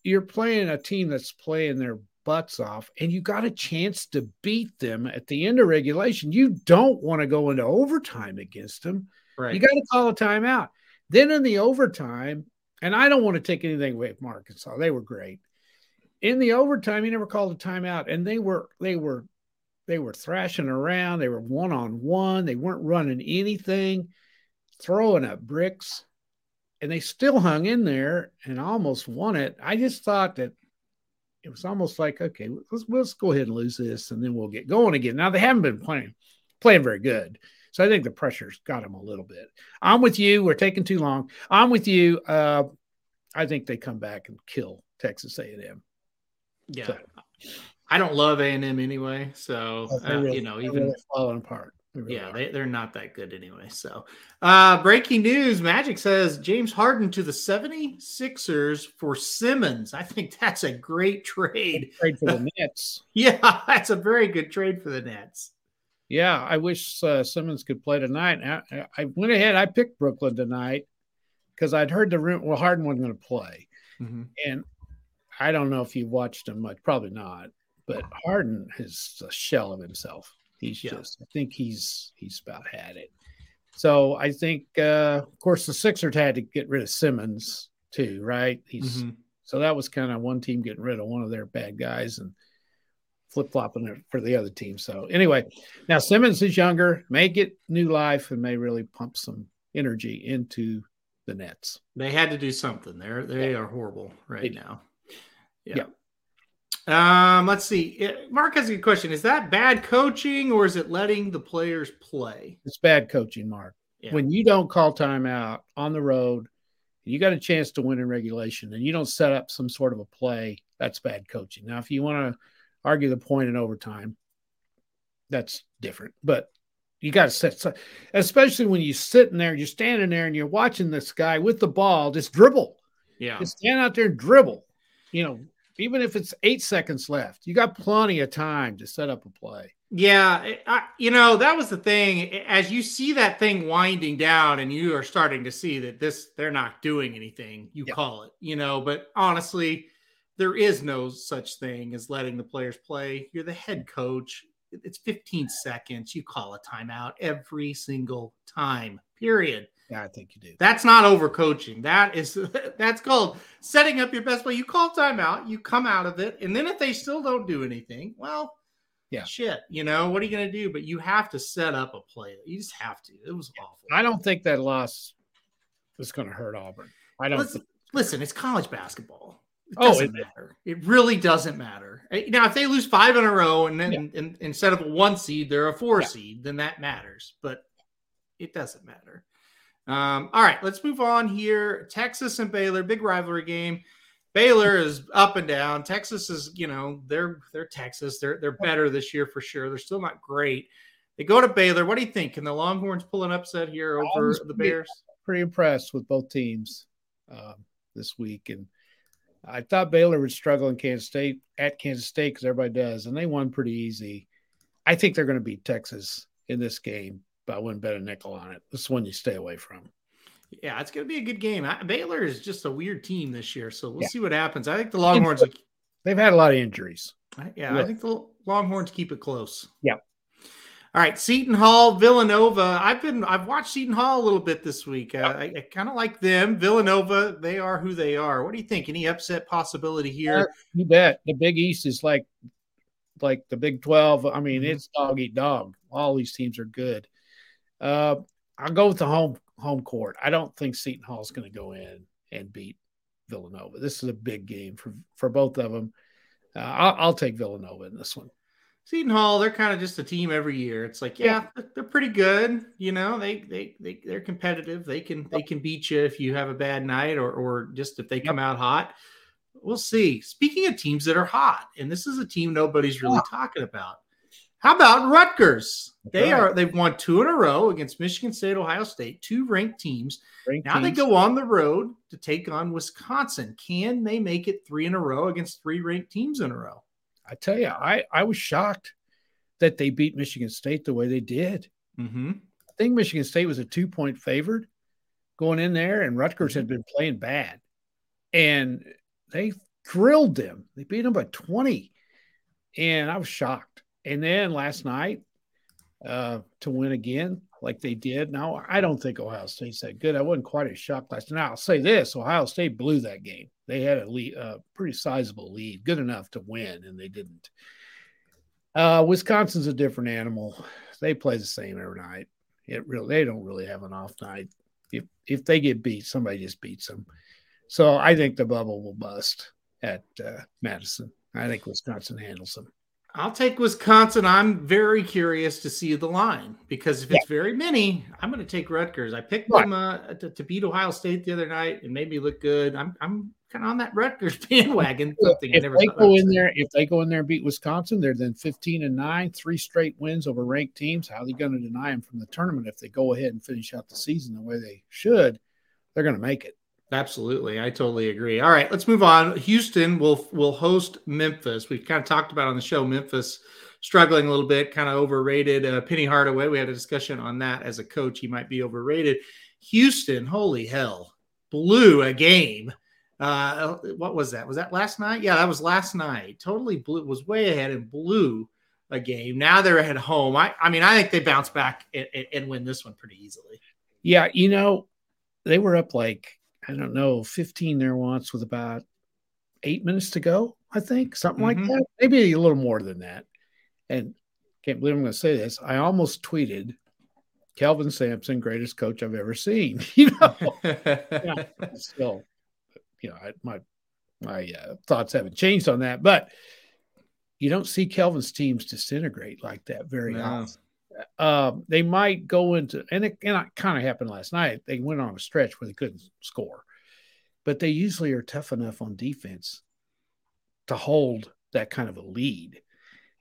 you're playing a team that's playing their butts off, and you got a chance to beat them at the end of regulation. You don't want to go into overtime against them. Right. You got to call a timeout. Then in the overtime, and I don't want to take anything away from Arkansas. They were great. In the overtime, he never called a timeout, and they were they were they were thrashing around. They were one on one. They weren't running anything, throwing up bricks, and they still hung in there and almost won it. I just thought that it was almost like okay, let's let's go ahead and lose this, and then we'll get going again. Now they haven't been playing playing very good. So I think the pressure's got them a little bit. I'm with you. We're taking too long. I'm with you. Uh, I think they come back and kill Texas A&M. Yeah, so. I don't love A&M anyway, so oh, uh, really, you know even really falling apart. Really yeah, they, they're not that good anyway. So, uh, breaking news Magic says James Harden to the 76ers for Simmons. I think that's a great trade. Trade for the *laughs* Nets. yeah, that's a very good trade for the Nets. Yeah, I wish uh, Simmons could play tonight. I, I, went ahead. I picked Brooklyn tonight because I'd heard the room. Well, Harden wasn't going to play, mm-hmm. and I don't know if you watched him much. Probably not. But Harden is a shell of himself. He's yeah. just. I think he's he's about had it. So I think, uh, of course, the Sixers had to get rid of Simmons too, right? He's mm-hmm. so that was kind of one team getting rid of one of their bad guys, and flip flopping it for the other team. So anyway, now Simmons is younger, may get new life and may really pump some energy into the Nets. They had to do something. They're they are horrible right now. Yeah. yeah. Um, let's see. Mark has a good question. Is that bad coaching or is it letting the players play? It's bad coaching, Mark. Yeah. When you don't call timeout on the road, you got a chance to win in regulation and you don't set up some sort of a play, that's bad coaching. Now, if you want to argue the point in overtime. That's different, but you got to set, especially when you're sitting there, you're standing there, and you're watching this guy with the ball just dribble. Yeah, just stand out there and dribble. You know, even if it's eight seconds left, you got plenty of time to set up a play. Yeah, I, you know that was the thing. As you see that thing winding down, and you are starting to see that this they're not doing anything, you yeah. call it. You know, but honestly, there is no such thing as letting the players play. You're the head coach. It's 15 seconds. You call a timeout every single time. Period. Yeah, I think you do. That's not overcoaching. That is *laughs* that's called setting up your best play. You call timeout, you come out of it, and then if they still don't do anything, well, yeah, shit. You know what are you going to do? But you have to set up a play. You just have to. It was awful. I don't think that loss is going to hurt Auburn. I don't. Listen, listen, it's college basketball. It oh, doesn't it, matter. It really doesn't matter. Eh, now, if they lose five in a row and then yeah. and, instead of a one seed, they're a four yeah. seed, then that matters. But it doesn't matter. Um, all right, let's move on here. Texas and Baylor, big rivalry game. Baylor is up and down. Texas is, you know, they're they're Texas. They're they're better this year for sure. They're still not great. They go to Baylor. What do you think? Can the Longhorns pull an upset here over the Bears? Pretty impressed with both teams uh, this week, and I thought Baylor would struggle in Kansas State at Kansas State because everybody does, and they won pretty easy. I think they're going to beat Texas in this game, but I wouldn't bet a nickel on it. This is one you stay away from. Yeah, it's going to be a good game. Baylor is just a weird team this year, so we'll yeah. see what happens. I think the Longhorns. They've had a lot of injuries. Yeah, I think the Longhorns keep it close. Yeah. All right, Seton Hall, Villanova. I've been I've watched Seton Hall a little bit this week. Uh, I, I kind of like them. Villanova, they are who they are. What do you think? Any upset possibility here? you bet. The Big East is like like the Big Twelve. I mean, mm-hmm. it's dog eat dog. All these teams are good. Uh, I'll go with the home home court. I don't think Seton Hall is going to go in and beat Villanova. This is a big game for for both of them. Uh, I'll, I'll take Villanova in this one. Seton Hall, they're kind of just a team every year. It's like, yeah, yeah, they're pretty good. You know, they they they they're competitive. They can they can beat you if you have a bad night or or just if they come out hot. We'll see. Speaking of teams that are hot, and this is a team nobody's really talking about. How about Rutgers? They are they've won two in a row against Michigan State, Ohio State, two ranked teams. Ranked now teams. they go on the road to take on Wisconsin. Can they make it three in a row against three ranked teams in a row? I tell you, I I was shocked that they beat Michigan State the way they did. Mm-hmm. I think Michigan State was a two point favorite going in there, and Rutgers had been playing bad, and they drilled them. They beat them by twenty, and I was shocked. And then last night, uh, to win again like they did. Now, I don't think Ohio State's that good. I wasn't quite as shocked last night. I'll say this Ohio State blew that game. They had a lead, a pretty sizable lead, good enough to win, and they didn't. Uh, Wisconsin's a different animal. They play the same every night. It really they don't really have an off night. If if they get beat, somebody just beats them. So I think the bubble will bust at uh, Madison. I think Wisconsin handles them. I'll take Wisconsin. I'm very curious to see the line because if it's very many, I'm going to take Rutgers. I picked right. them uh, to, to, beat Ohio State the other night and made me look good. I'm I'm kind of on that Rutgers *laughs* bandwagon. Something if they go in there, if they go in there and beat Wisconsin, they're then 15 and nine, three straight wins over ranked teams. How are they going to deny them from the tournament if they go ahead and finish out the season the way they should? They're going to make it. Absolutely, I totally agree. All right, let's move on. Houston will will host Memphis. We've kind of talked about on the show Memphis struggling a little bit, kind of overrated. Uh, Penny Hardaway, we had a discussion on that as a coach. He might be overrated. Houston, holy hell, blew a game. Uh, what was that? Was that last night? Yeah, that was last night. Totally blew. Was way ahead and blew a game. Now they're at home. I, I mean, I think they bounce back and, and win this one pretty easily. Yeah, you know, they were up like I don't know, 15 there once with about eight minutes to go, I think, something mm-hmm. like that. Maybe a little more than that. And can't believe I'm going to say this. I almost tweeted Kelvin Sampson, greatest coach I've ever seen. *laughs* You know, yeah, *laughs* still, you know, I, my my uh, thoughts haven't changed on that, but you don't see Kelvin's teams disintegrate like that very no. often. Uh, they might go into and it, and it kind of happened last night. They went on a stretch where they couldn't score, but they usually are tough enough on defense to hold that kind of a lead,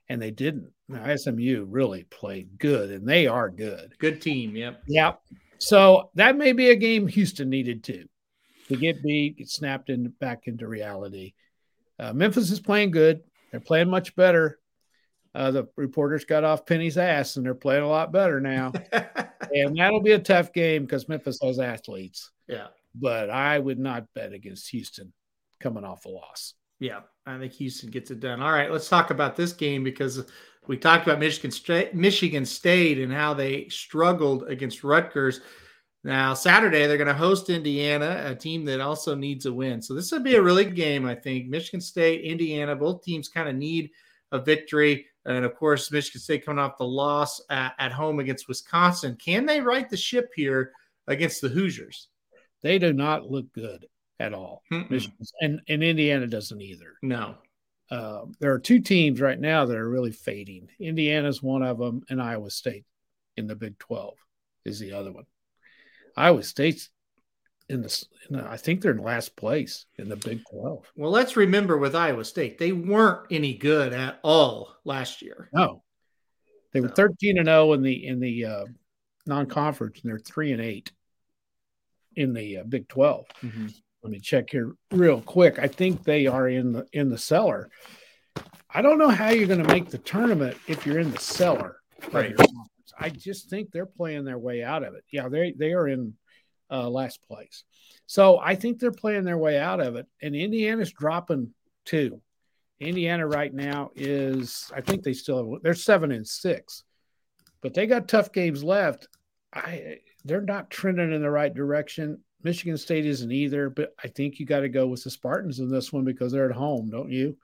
and they didn't. Now SMU really played good, and they are good. Good team. Yep. Yep. So that may be a game Houston needed to to get beat, get snapped in back into reality. Uh, Memphis is playing good. They're playing much better uh, the reporters got off Penny's ass and they're playing a lot better now. *laughs* and that'll be a tough game because Memphis has athletes. Yeah. But I would not bet against Houston coming off a loss. Yeah, I think Houston gets it done. All right, let's talk about this game because we talked about Michigan State, Michigan State and how they struggled against Rutgers. Now, Saturday, they're going to host Indiana, a team that also needs a win. So, this would be a really good game, I think. Michigan State, Indiana, both teams kind of need a victory. And of course, Michigan State coming off the loss at, at home against Wisconsin. Can they right the ship here against the Hoosiers? They do not look good at all. And, and Indiana doesn't either. No. Uh, there are two teams right now that are really fading. Indiana's one of them, and Iowa State in the Big 12 is the other one. Iowa State's in the, in the, I think they're in last place in the Big 12. Well, let's remember with Iowa State, they weren't any good at all last year. No. They were 13 and 0 in the in the uh, non-conference and they're 3 and 8 in the uh, Big 12. Mm-hmm. Let me check here real quick. I think they are in the in the cellar. I don't know how you're going to make the tournament if you're in the cellar. Right. I just think they're playing their way out of it. Yeah, they they are in uh, last place. So I think they're playing their way out of it. And Indiana's dropping two. Indiana right now is, I think they still have, they're seven and six, but they got tough games left. I, they're not trending in the right direction. Michigan State isn't either, but I think you got to go with the Spartans in this one because they're at home, don't you?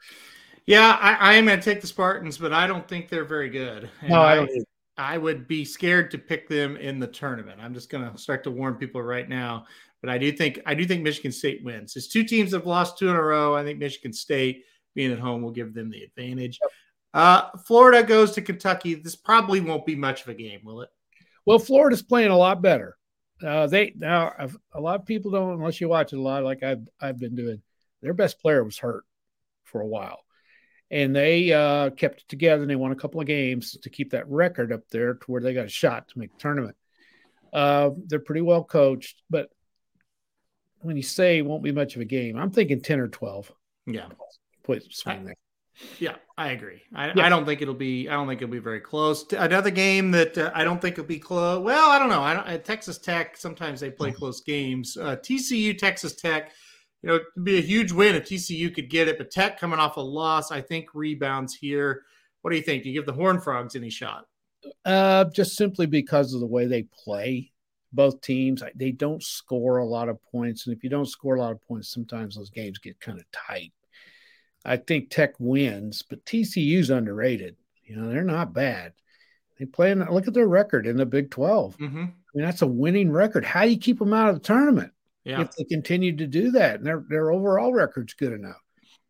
Yeah, I, I am going to take the Spartans, but I don't think they're very good. And no, I don't. I, I would be scared to pick them in the tournament. I'm just going to start to warn people right now. But I do think I do think Michigan State wins. It's two teams have lost two in a row. I think Michigan State being at home will give them the advantage. Uh, Florida goes to Kentucky. This probably won't be much of a game, will it? Well, Florida's playing a lot better. Uh, they now a lot of people don't unless you watch it a lot, like I've I've been doing. Their best player was hurt for a while, and they uh, kept it together and they won a couple of games to keep that record up there to where they got a shot to make the tournament. Uh, they're pretty well coached, but when you say it won't be much of a game, I'm thinking 10 or 12. Yeah. Put swing there. Yeah, I agree. I, yeah. I, don't think it'll be. I don't think it'll be very close. Another game that uh, I don't think it'll be close. Well, I don't know. I don't. Texas Tech, sometimes they play close games. Uh, TCU, Texas Tech. You know, it'd be a huge win if TCU could get it, but Tech coming off a loss, I think rebounds here. What do you think? Do you give the Horn Frogs any shot? Uh, just simply because of the way they play. Both teams, they don't score a lot of points, and if you don't score a lot of points, sometimes those games get kind of tight. I think Tech wins, but TCU's underrated. You know, they're not bad. They play in, look at their record in the Big 12. Mm-hmm. I mean, that's a winning record. How do you keep them out of the tournament yeah. if they continue to do that? And their, their overall record's good enough.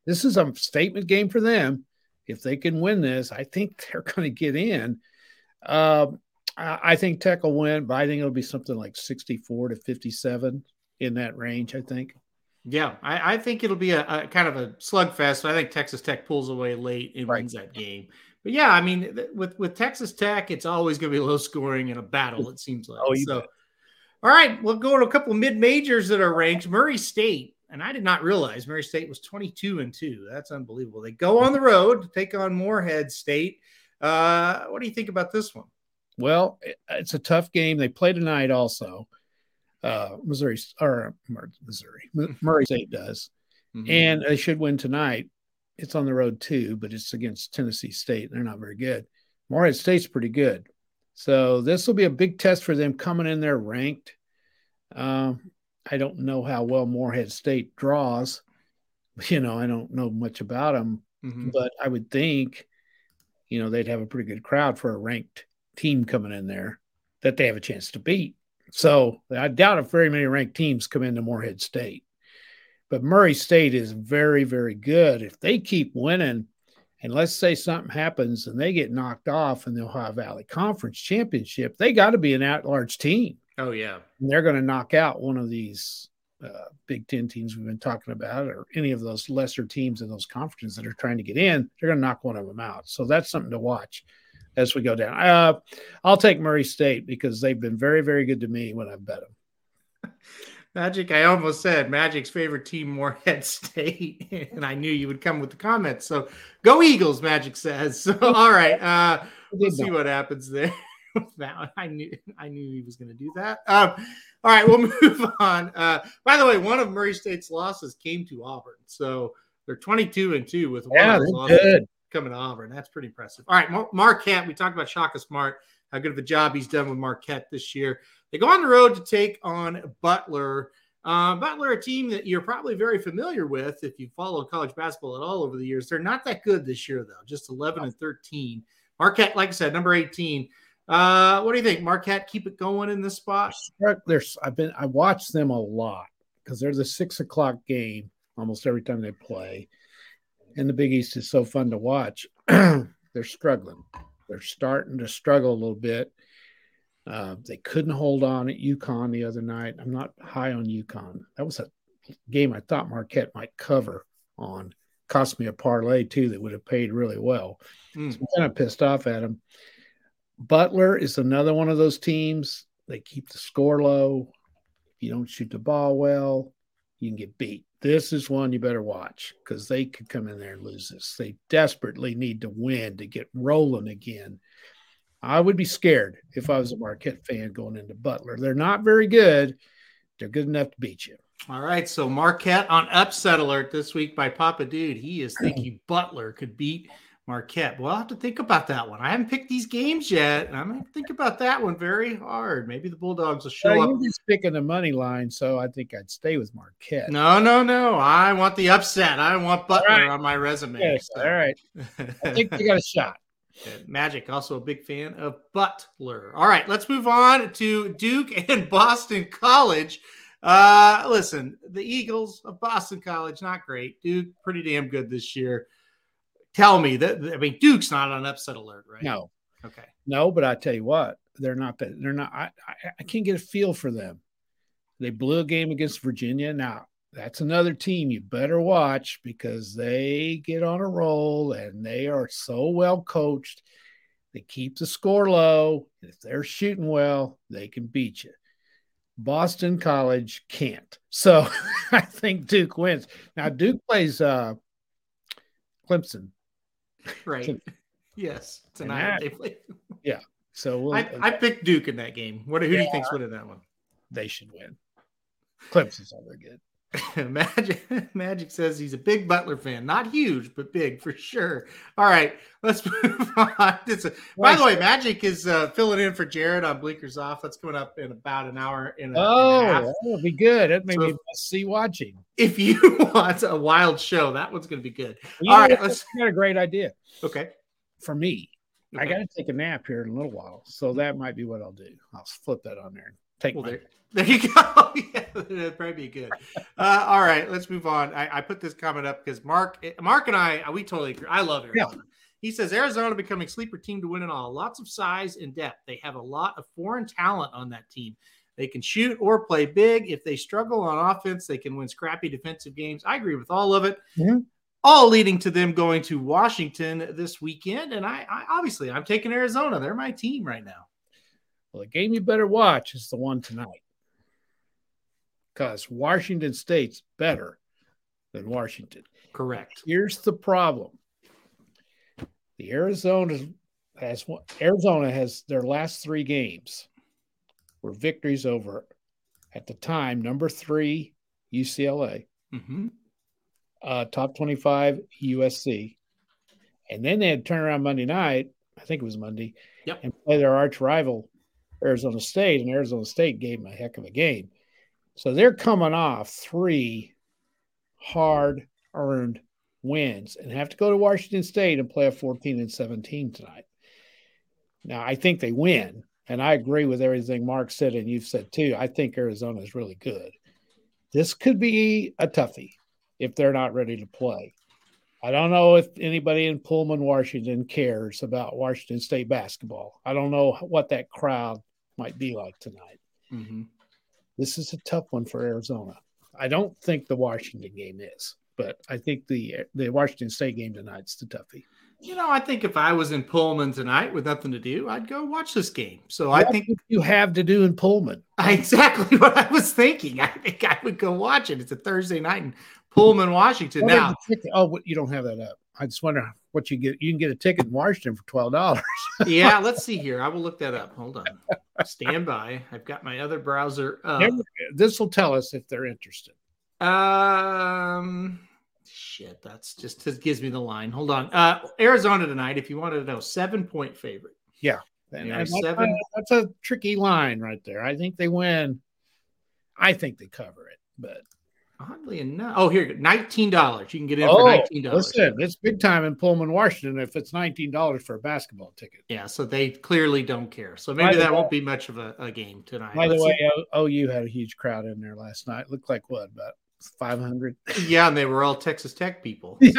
This is a statement game for them. If they can win this, I think *laughs* they're going to get in. Uh, I think Tech will win, but I think it'll be something like 64 to 57 in that range, I think. Yeah, I, I think it'll be a, a, kind of a slugfest. I think Texas Tech pulls away late and right. wins that game. But yeah, I mean, with with Texas Tech, it's always going to be low scoring in a battle. It seems like. Oh, so, bet. All right, we'll go to a couple of mid majors that are ranked. Murray State, and I did not realize Murray State was twenty two and two. That's unbelievable. They go on the road to take on Morehead State. Uh, what do you think about this one? Well, it's a tough game. They play tonight also uh, Missouri or Missouri, Murray State does, mm-hmm. and they should win tonight. It's on the road too, but it's against Tennessee State. They're not very good. Morehead State's pretty good, so this will be a big test for them coming in there ranked. Um, I don't know how well Morehead State draws. *laughs* You know, I don't know much about them, mm-hmm. but I would think, you know, they'd have a pretty good crowd for a ranked team coming in there that they have a chance to beat. So I doubt if very many ranked teams come into Morehead State. But Murray State is very, very good. If they keep winning, and let's say something happens and they get knocked off in the Ohio Valley Conference Championship, they got to be an at large team. Oh, yeah. And they're going to knock out one of these uh, Big Ten teams we've been talking about, or any of those lesser teams in those conferences that are trying to get in. They're going to knock one of them out. So that's something to watch as we go down. Uh, I'll take Murray State because they've been very, very good to me when I've bet them. *laughs* Magic, I almost said Magic's favorite team, Morehead State, *laughs* and I knew you would come with the comments. So go Eagles, Magic says. *laughs* So all right, uh, we'll see what happens there. *laughs* that. I knew I knew he was going to do that. Um, all right, we'll *laughs* move on. Uh, by the way, one of Murray State's losses came to Auburn, so they're twenty-two and two with one yeah. Good coming to Auburn. That's pretty impressive. All right, Marquette. We talked about Shaka Smart, how good of a job he's done with Marquette this year. They go on the road to take on Butler. Uh, Butler, a team that you're probably very familiar with if you follow college basketball at all over the years. They're not that good this year, though, just 11 and 13. Marquette, like I said, number 18. Uh, what do you think, Marquette? Keep it going in this spot. There's, I've been, I watch them a lot because they're the six o'clock game almost every time they play and the Big East is so fun to watch. *clears throat* They're struggling. They're starting to struggle a little bit. Uh, they couldn't hold on at UConn the other night. I'm not high on UConn. That was a game I thought Marquette might cover on. Cost me a parlay too that would have paid really well. Mm. So I'm kind of pissed off at them. Butler is another one of those teams. They keep the score low. If you don't shoot the ball well, you can get beat this is one you better watch because they could come in there and lose this. They desperately need to win to get rolling again. I would be scared if I was a Marquette fan going into Butler. They're not very good. They're good enough to beat you. All right. So Marquette on upset alert this week by Papa Dude. He is thinking Butler could beat Marquette. Well, I'll have to think about that one. I haven't picked these games yet. and I'm going to think about that one very hard. Maybe the Bulldogs will show up. You're just picking the money line, so I think I'd stay with Marquette. No, no, no. I want the upset. I want Butler right. on my resume. Yes, so. All right. I think they got a shot. *laughs* Magic, also a big fan of Butler. All right, let's move on to Duke *laughs* and Boston College. Uh, listen, the Eagles of Boston College, not great. Duke, pretty damn good this year tell me that I mean Duke's not on upset alert, right? No. Okay. No, but I tell you what, they're not that they're not I, I, I can't get a feel for them. They blew a game against Virginia. Now that's another team you better watch because they get on a roll and they are so well coached. They keep the score low. If they're shooting well, they can beat you. Boston College can't. So *laughs* I think Duke wins. Now Duke plays uh Clemson. *laughs* Right. yes. Tonight they play. Yeah. So we'll, I, I picked Duke in that game. What who yeah, do you think's winning that one? They should win. Clemson's all they're good. *laughs* Magic Magic says he's a big Butler fan, not huge, but big for sure. All right, let's *laughs* move on. A, by the way, Magic is uh, filling in for Jared on Bleakers Off. That's coming up in about an hour. In a, oh, that will be good. That may so be see watching. If you *laughs* want a wild show, that one's going to be good. Well, All right, let's. Got a great idea. Okay, for me, okay. I got to take a nap here in a little while, so that might be what I'll do. I'll flip that on there. Take well. There *laughs* there you go. *laughs* yeah, that'd probably be good. Uh, all right, let's move on. I, I put this comment up because Mark, Mark and I, we totally agree. I love Arizona. Yeah. He says Arizona becoming sleeper team to win it all. Lots of size and depth. They have a lot of foreign talent on that team. They can shoot or play big. If they struggle on offense, they can win scrappy defensive games. I agree with all of it. Mm-hmm. All leading to them going to Washington this weekend. And I, I obviously I'm taking Arizona. They're my team right now. Well, the game you better watch is the one tonight because Washington State's better than Washington. Correct. Here's the problem: the Arizona has Arizona has their last three games were victories over at the time number three UCLA, mm-hmm. uh, top twenty five USC, and then they had turn around Monday night. I think it was Monday, yep. and play their arch rival Arizona State, and Arizona State gave them a heck of a game. So they're coming off three hard earned wins and have to go to Washington State and play a 14 and 17 tonight. Now, I think they win. And I agree with everything Mark said and you've said too. I think Arizona is really good. This could be a toughie if they're not ready to play. I don't know if anybody in Pullman, Washington cares about Washington State basketball. I don't know what that crowd might be like tonight. Mm-hmm. This is a tough one for Arizona. I don't think the Washington game is, but I think the the Washington State game tonight's the toughie. You know, I think if I was in Pullman tonight with nothing to do, I'd go watch this game. So what I think you have to do in Pullman. *laughs* Exactly what I was thinking. I think I would go watch it. It's a Thursday night Pullman, Washington. Now, oh, you don't have that up. I just wonder what you get. You can get a ticket in Washington for twelve dollars. *laughs* yeah, let's see here. I will look that up. Hold on. Stand by. I've got my other browser. This will tell us if they're interested. Um, shit. That's just gives me the line. Hold on. Uh, Arizona tonight. If you wanted to know, seven point favorite. Yeah, and, that's, seven. That's a tricky line right there. I think they win. I think they cover it, but Oddly enough, oh here, nineteen dollars. You can get in oh, for nineteen dollars. Listen, it's big time in Pullman, Washington. If it's nineteen dollars for a basketball ticket, yeah. So they clearly don't care. So maybe that way, won't be much of a, a game tonight. By the way, OU had a huge crowd in there last night. looked like what about five hundred? *laughs* Yeah, and they were all Texas Tech people. *laughs*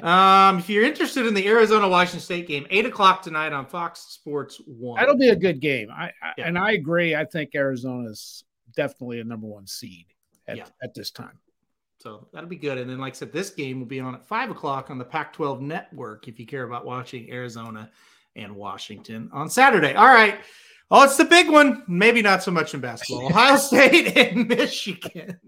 So. um, if you're interested in the Arizona Washington State game, eight o'clock tonight on Fox Sports One. That'll be a good game. I, I yeah. and I agree. I think Arizona is definitely a number one seed at, yeah. at this time. So that'll be good. And then, like I said, this game will be on at five o'clock on the Pac 12 network if you care about watching Arizona and Washington on Saturday. All right. Oh, it's the big one. Maybe not so much in basketball. *laughs* Ohio State *laughs* and Michigan.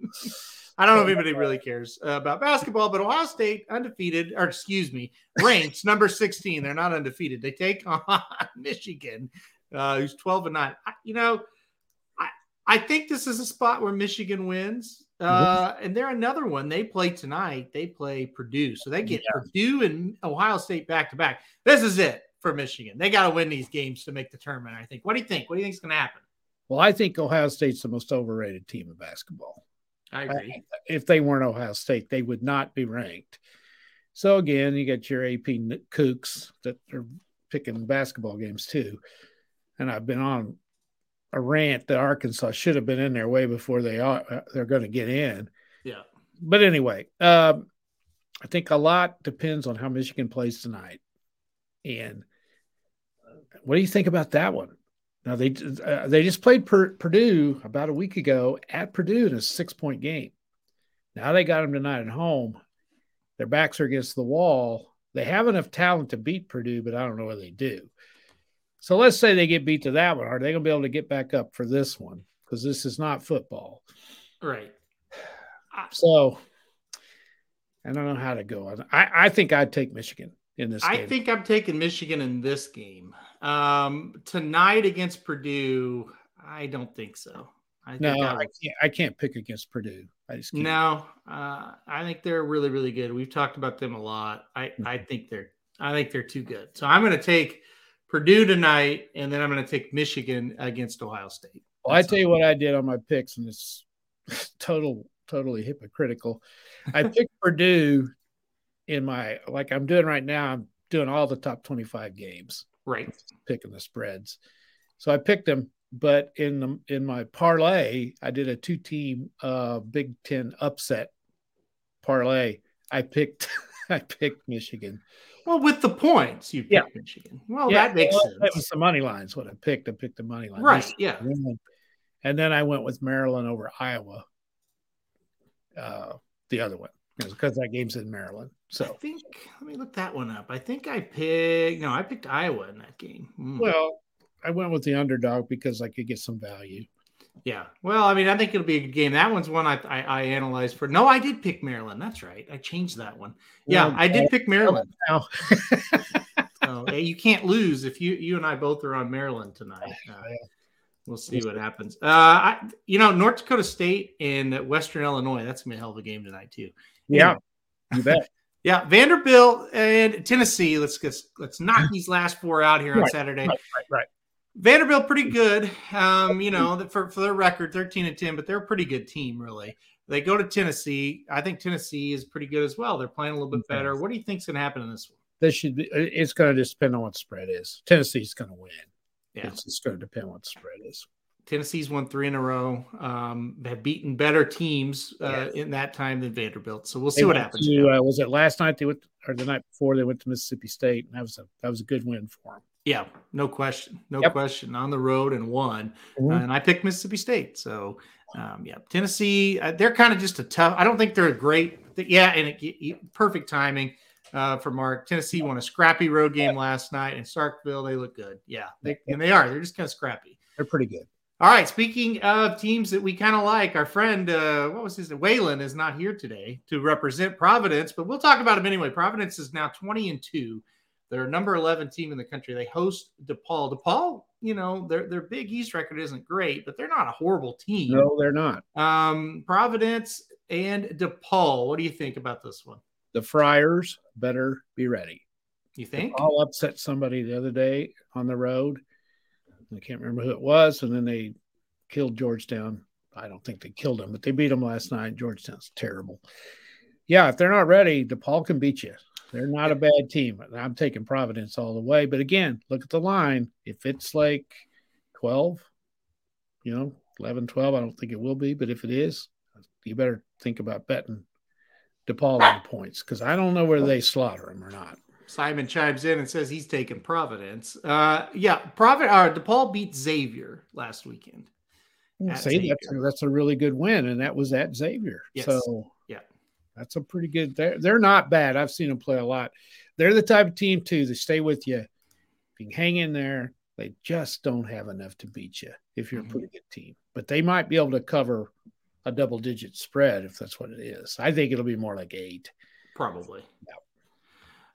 I don't know if anybody really cares uh, about basketball, but Ohio State undefeated, or excuse me, ranked number 16. They're not undefeated. They take *laughs* on Michigan, uh, who's 12 and 9. I, you know, I think this is a spot where Michigan wins. Uh, and they're another one. They play tonight. They play Purdue. So they get yeah. Purdue and Ohio State back to back. This is it for Michigan. They got to win these games to make the tournament, I think. What do you think? What do you think is going to happen? Well, I think Ohio State's the most overrated team of basketball. I agree. If they weren't Ohio State, they would not be ranked. So again, you got your AP kooks that are picking basketball games too. And I've been on a rant that Arkansas should have been in there way before they are uh, they're going to get in. Yeah. But anyway, um, I think a lot depends on how Michigan plays tonight. And what do you think about that one? Now they uh, they just played per, Purdue about a week ago at Purdue in a six point game. Now they got them tonight at home. Their backs are against the wall. They have enough talent to beat Purdue, but I don't know whether they do. So let's say they get beat to that one. Are they going to be able to get back up for this one? Because this is not football. Right. So I don't know how to go. I, I think I'd take Michigan in this I game. think I'm taking Michigan in this game. Um, tonight against Purdue, I don't think so. I no, I, I, can't. I can't pick against Purdue. I just can't. no. Uh, I think they're really, really good. We've talked about them a lot. I, mm-hmm. I think they're, I think they're too good. So I'm going to take Purdue tonight, and then I'm going to take Michigan against Ohio State. Well, I tell you what I did on my picks, and it's *laughs* total, totally hypocritical. I *laughs* picked Purdue in my like I'm doing right now. I'm doing all the top 25 games. Right. Picking the spreads. So I picked them, but in the in my parlay, I did a two team uh Big Ten upset parlay. I picked *laughs* I picked Michigan. Well, with the points, you picked yeah. Michigan. Well, yeah, that makes well, sense. That was the money lines. What I picked, I picked the money line. Right. Yeah. And then I went with Maryland over Iowa. Uh, the other one because that game's in Maryland. So I think let me look that one up. I think I picked no, I picked Iowa in that game. Mm. Well, I went with the underdog because I could get some value. Yeah. Well, I mean, I think it'll be a good game. That one's one I, I, I analyzed for. No, I did pick Maryland. That's right. I changed that one. Yeah, well, I did pick Maryland. Now. *laughs* so, hey, you can't lose if you you and I both are on Maryland tonight. Uh, we'll see what happens. Uh, I, you know, North Dakota State and Western Illinois. That's gonna be a hell of a game tonight too. Yeah, you bet. *laughs* yeah, Vanderbilt and Tennessee. Let's just let's knock these last four out here on right, Saturday. Right, right, right. Vanderbilt pretty good. Um, you know, for for their record, thirteen and ten, but they're a pretty good team, really. They go to Tennessee. I think Tennessee is pretty good as well. They're playing a little bit better. What do you think's going to happen in this one? This should be. It's going to just depend on what spread is. Tennessee's going to win. Yeah, it's just going to depend on what spread is. Tennessee's won three in a row. Um, have beaten better teams uh, yes. in that time than Vanderbilt. So we'll see they what happens. To, uh, was it last night they went, or the night before they went to Mississippi State? And that was a that was a good win for them. Yeah, no question, no yep. question. On the road and won, mm-hmm. and I picked Mississippi State. So, um, yeah, Tennessee. Uh, they're kind of just a tough. I don't think they're a great. Yeah, and it, it, perfect timing uh, for Mark. Tennessee won a scrappy road game last night in Starkville. They look good. Yeah, they, and they are. They're just kind of scrappy. They're pretty good. All right. Speaking of teams that we kind of like, our friend, uh, what was his name? Waylon is not here today to represent Providence, but we'll talk about him anyway. Providence is now 20 and 2. They're number 11 team in the country. They host DePaul. DePaul, you know, their their Big East record isn't great, but they're not a horrible team. No, they're not. Um, Providence and DePaul. What do you think about this one? The Friars better be ready. You think? DePaul upset somebody the other day on the road I can't remember who it was, and then they killed Georgetown. I don't think they killed them, but they beat them last night. Georgetown's terrible. Yeah, if they're not ready, DePaul can beat you. They're not a bad team. I'm taking Providence all the way. But again, look at the line. If it's like 12, you know, 11, 12, I don't think it will be. But if it is, you better think about betting DePaul on points because I don't know whether they slaughter them or not. Simon chimes in and says he's taking Providence. Uh, yeah, Providence. Uh, DePaul beat Xavier last weekend. See, that's a, that's a really good win, and that was at Xavier. Yes. So yeah, that's a pretty good. They're they're not bad. I've seen them play a lot. They're the type of team too. They stay with you. If you hang in there, they just don't have enough to beat you if you're mm-hmm. a pretty good team. But they might be able to cover a double digit spread if that's what it is. I think it'll be more like eight. Probably. Yeah.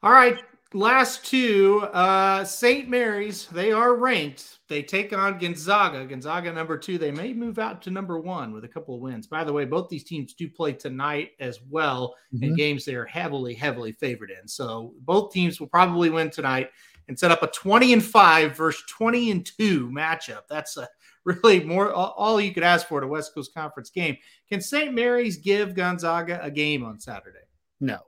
All right, last two. Uh, St. Mary's, they are ranked. They take on Gonzaga. Gonzaga number two. They may move out to number one with a couple of wins. By the way, both these teams do play tonight as well mm-hmm. in games they are heavily, heavily favored in. So both teams will probably win tonight and set up a 20 and 5 versus 20 and 2 matchup. That's a really more all you could ask for at a West Coast Conference game. Can St. Mary's give Gonzaga a game on Saturday? No.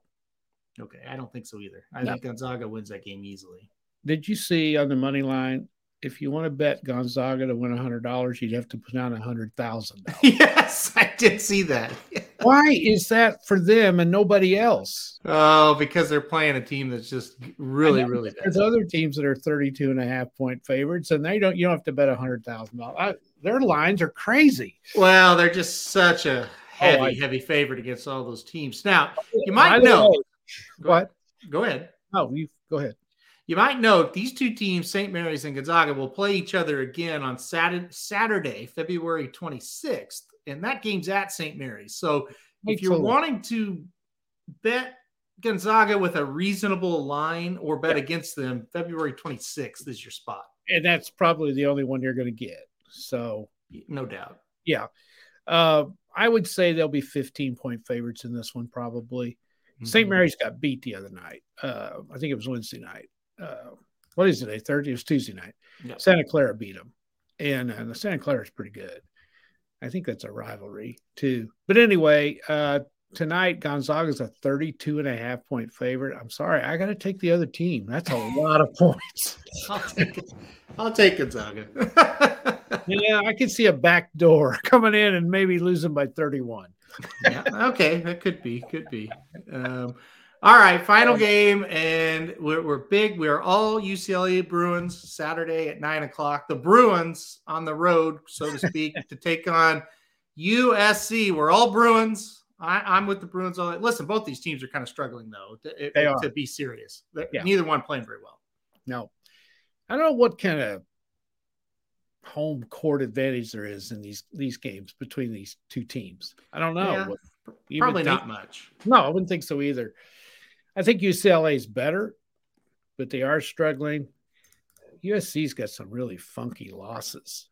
Okay, I don't think so either. I no. think Gonzaga wins that game easily. Did you see on the money line? If you want to bet Gonzaga to win hundred dollars, you'd have to put down a hundred thousand. *laughs* yes, I did see that. *laughs* Why is that for them and nobody else? Oh, because they're playing a team that's just really, really bad. There's other teams that are 32 and a half point favorites, and they don't. You don't have to bet a hundred thousand dollars. Their lines are crazy. Well, they're just such a heavy, oh, I, heavy favorite against all those teams. Now, you might know way, what. Go ahead. Oh, you go ahead. You might note these two teams, St. Mary's and Gonzaga, will play each other again on Saturday, Saturday, February 26th, and that game's at St. Mary's. So, if you're wanting to bet Gonzaga with a reasonable line or bet yeah. against them, February 26th is your spot. And that's probably the only one you're going to get. So, no doubt. Yeah. Uh, I would say they'll be 15 point favorites in this one, probably. Mm-hmm. St. Mary's got beat the other night. Uh, I think it was Wednesday night. Uh, what is it? Thursday? It was Tuesday night. Santa Clara beat them, and, and the Santa Clara is pretty good. I think that's a rivalry too. But anyway, uh, tonight Gonzaga's a 32 and a half point favorite. I'm sorry, I got to take the other team. That's a *laughs* lot of points. I'll take. I'll take Gonzaga. *laughs* yeah, I can see a back door *laughs* coming in and maybe losing by 31. Yeah, okay, that could be, could be. Um, all right, final game, and we're, we're big. We're all UCLA Bruins Saturday at nine o'clock. The Bruins on the road, so to speak, *laughs* to take on USC. We're all Bruins. I, am with the Bruins. All listen, both these teams are kind of struggling though. To, they are. to be serious. Yeah. Neither one playing very well. No, I don't know what kind of home court advantage there is in these these games between these two teams. I don't know. Yeah, what, probably not much. No, I wouldn't think so either. I think UCLA is better, but they are struggling. USC's got some really funky losses.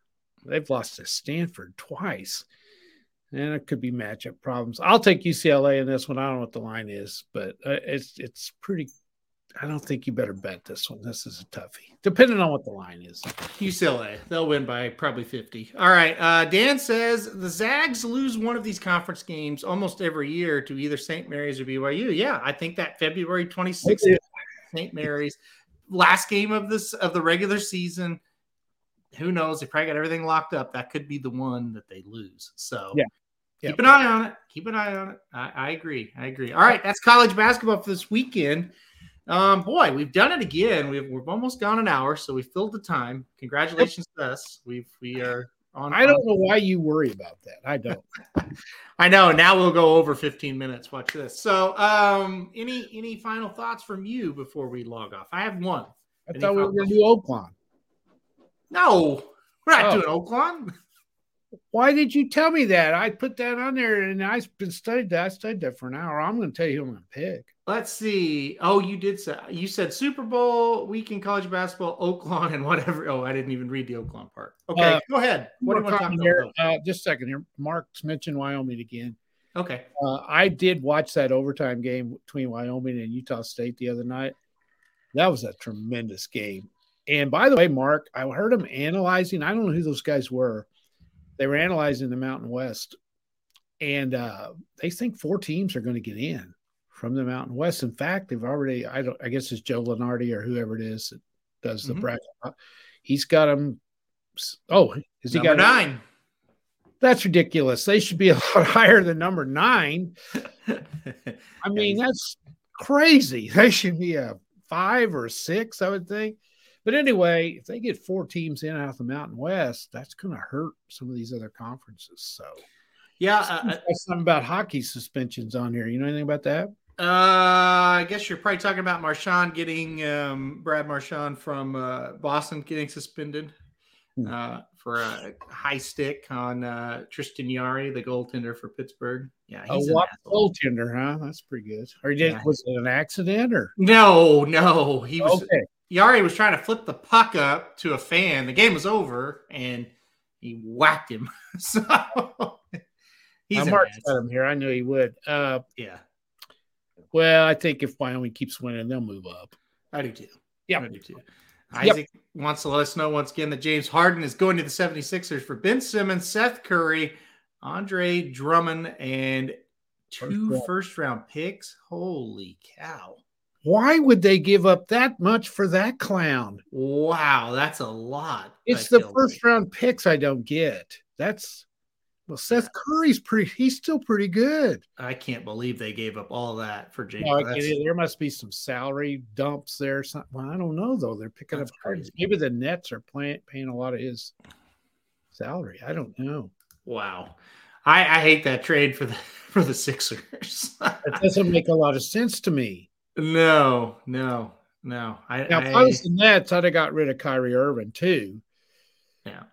They've lost to Stanford twice, and it could be matchup problems. I'll take UCLA in this one. I don't know what the line is, but uh, it's it's pretty I don't think you better bet this one. This is a toughie, depending on what the line is. UCLA, they'll win by probably 50. All right. Uh, Dan says the Zags lose one of these conference games almost every year to either St. Mary's or BYU. Yeah, I think that February 26th, St. Mary's, last game of this of the regular season. Who knows? They probably got everything locked up. That could be the one that they lose. So yeah. Keep an eye on it. Keep an eye on it. I, I agree. I agree. All right, that's college basketball for this weekend. Um, boy, we've done it again. We've we've almost gone an hour, so we filled the time. Congratulations to us. We've we are on. I don't know why you worry about that. I don't. *laughs* I know. Now we'll go over 15 minutes. Watch this. So, um, any any final thoughts from you before we log off? I have one. I any thought we were going to do Oaklawn. No, we're not oh. doing Oaklawn. Why did you tell me that? I put that on there and I've been studied that. I studied that for an hour. I'm going to tell you who I'm going to pick. Let's see. Oh, you did say you said Super Bowl week in college basketball, Oaklawn, and whatever. Oh, I didn't even read the Oaklawn part. Okay, uh, go ahead. What do you want to talk here, about? Uh, just a second here. Mark's mentioned Wyoming again. Okay. Uh, I did watch that overtime game between Wyoming and Utah State the other night. That was a tremendous game. And by the way, Mark, I heard him analyzing. I don't know who those guys were. They were analyzing the Mountain West, and uh, they think four teams are going to get in from the Mountain West. In fact, they've already, I don't, I guess it's Joe Lunardi or whoever it is that does the mm-hmm. bracket. He's got them. Oh, is he number got nine? That's ridiculous. They should be a *laughs* lot higher than number nine. *laughs* I mean, that's crazy. *laughs* They should be a five or six, I would think. But anyway, if they get four teams in out of the Mountain West, that's going to hurt some of these other conferences. So, yeah, uh, something about hockey suspensions on here. You know anything about that? Uh, I guess you're probably talking about Marchand getting um, Brad Marchand from uh, Boston getting suspended hmm. uh, for a high stick on uh, Tristan Jarry, the goaltender for Pittsburgh. Yeah, he's a what goaltender, huh? That's pretty good. Or did yeah. was it an accident or no? No, he was. Okay. Jarry was trying to flip the puck up to a fan. The game was over, and he whacked him. *laughs* so *laughs* he's marked him here. I knew he would. Uh, yeah. Well, I think if Wyoming keeps winning, they'll move up. I do too. Yeah. I do too. Isaac yep. wants to let us know once again that James Harden is going to the 76ers for Ben Simmons, Seth Curry, Andre Drummond, and two first, first round picks. Holy cow. Why would they give up that much for that clown? Wow, that's a lot. It's I the first like. round picks I don't get. That's well, Seth Curry's pretty. He's still pretty good. I can't believe they gave up all that for James. No, there must be some salary dumps there. Something. Well, I don't know though. They're picking That's up crazy. Maybe the Nets are paying paying a lot of his salary. I don't know. Wow. I, I hate that trade for the *laughs* for the Sixers. it doesn't make a lot of sense to me. No, no, no. I, now, I, if I was the Nets, I'd have got rid of Kyrie Irving too. Yeah.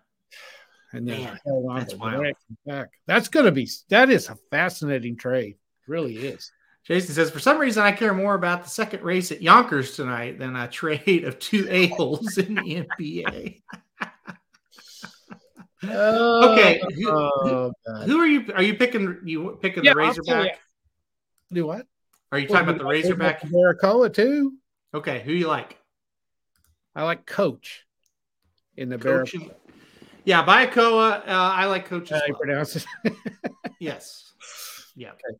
And then Man, held on that's to back. That's going to be that is a fascinating trade. It really is. Jason says, for some reason, I care more about the second race at Yonkers tonight than a trade of two a holes in the NBA. Oh, okay, who, oh, who, are you? Are you picking? You picking yeah, the Razorback? Do what? Are you talking about the Razorback? Baracoa too. Okay, who you like? I like Coach in the Coach. Yeah, Bayakoa. Uh, I like Coach as well. pronounce it. *laughs* yes. Yeah. Okay.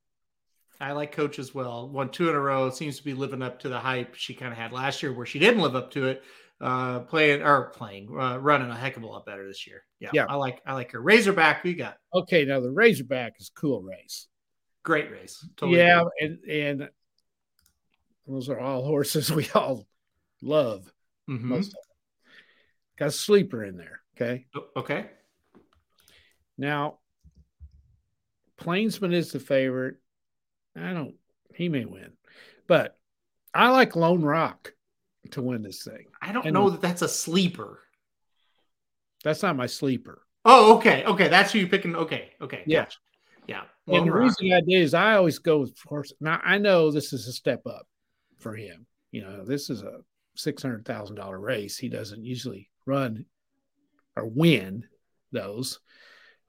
I like Coach as well. Won two in a row. Seems to be living up to the hype she kind of had last year, where she didn't live up to it. Uh, playing or playing, uh, running a heck of a lot better this year. Yeah, yeah. I like I like her. Razorback, you got? Okay, now the Razorback is cool race. Great race. Totally yeah, and and those are all horses *laughs* we all love. Mm-hmm. Most of them. Got a sleeper in there. Okay. Okay. Now, Plainsman is the favorite. I don't, he may win, but I like Lone Rock to win this thing. I don't and know that that's a sleeper. That's not my sleeper. Oh, okay. Okay. That's who you're picking. Okay. Okay. Yeah. Gotcha. Yeah. Lone and the Rock. reason I did is I always go with horse. Now, I know this is a step up for him. You know, this is a $600,000 race. He doesn't usually run or win those.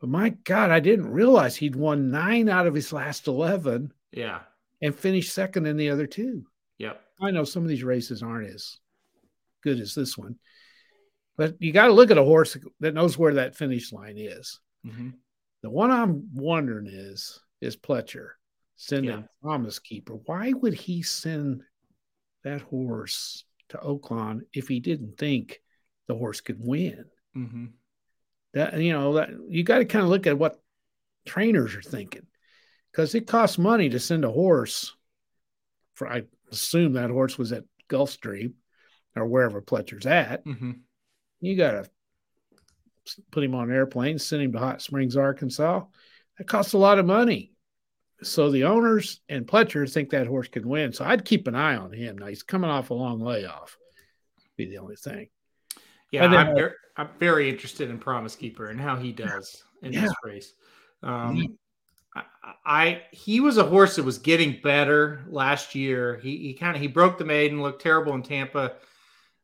But my God, I didn't realize he'd won nine out of his last 11. Yeah. And finished second in the other two. Yep. I know some of these races aren't as good as this one, but you got to look at a horse that knows where that finish line is. Mm-hmm. The one I'm wondering is is Pletcher sending yeah. Promise Keeper. Why would he send that horse to Oaklawn if he didn't think the horse could win? Mm-hmm. That you know that you got to kind of look at what trainers are thinking because it costs money to send a horse. For I assume that horse was at Gulfstream or wherever Pletcher's at. Mm-hmm. You got to put him on an airplane, send him to Hot Springs, Arkansas. That costs a lot of money. So the owners and Pletcher think that horse can win. So I'd keep an eye on him. Now he's coming off a long layoff. Be the only thing. Yeah, then, I'm, very, I'm, very, interested in Promise Keeper and how he does in yeah. this race. Um, I, I, he was a horse that was getting better last year. He he kind of he broke the maiden, looked terrible in Tampa,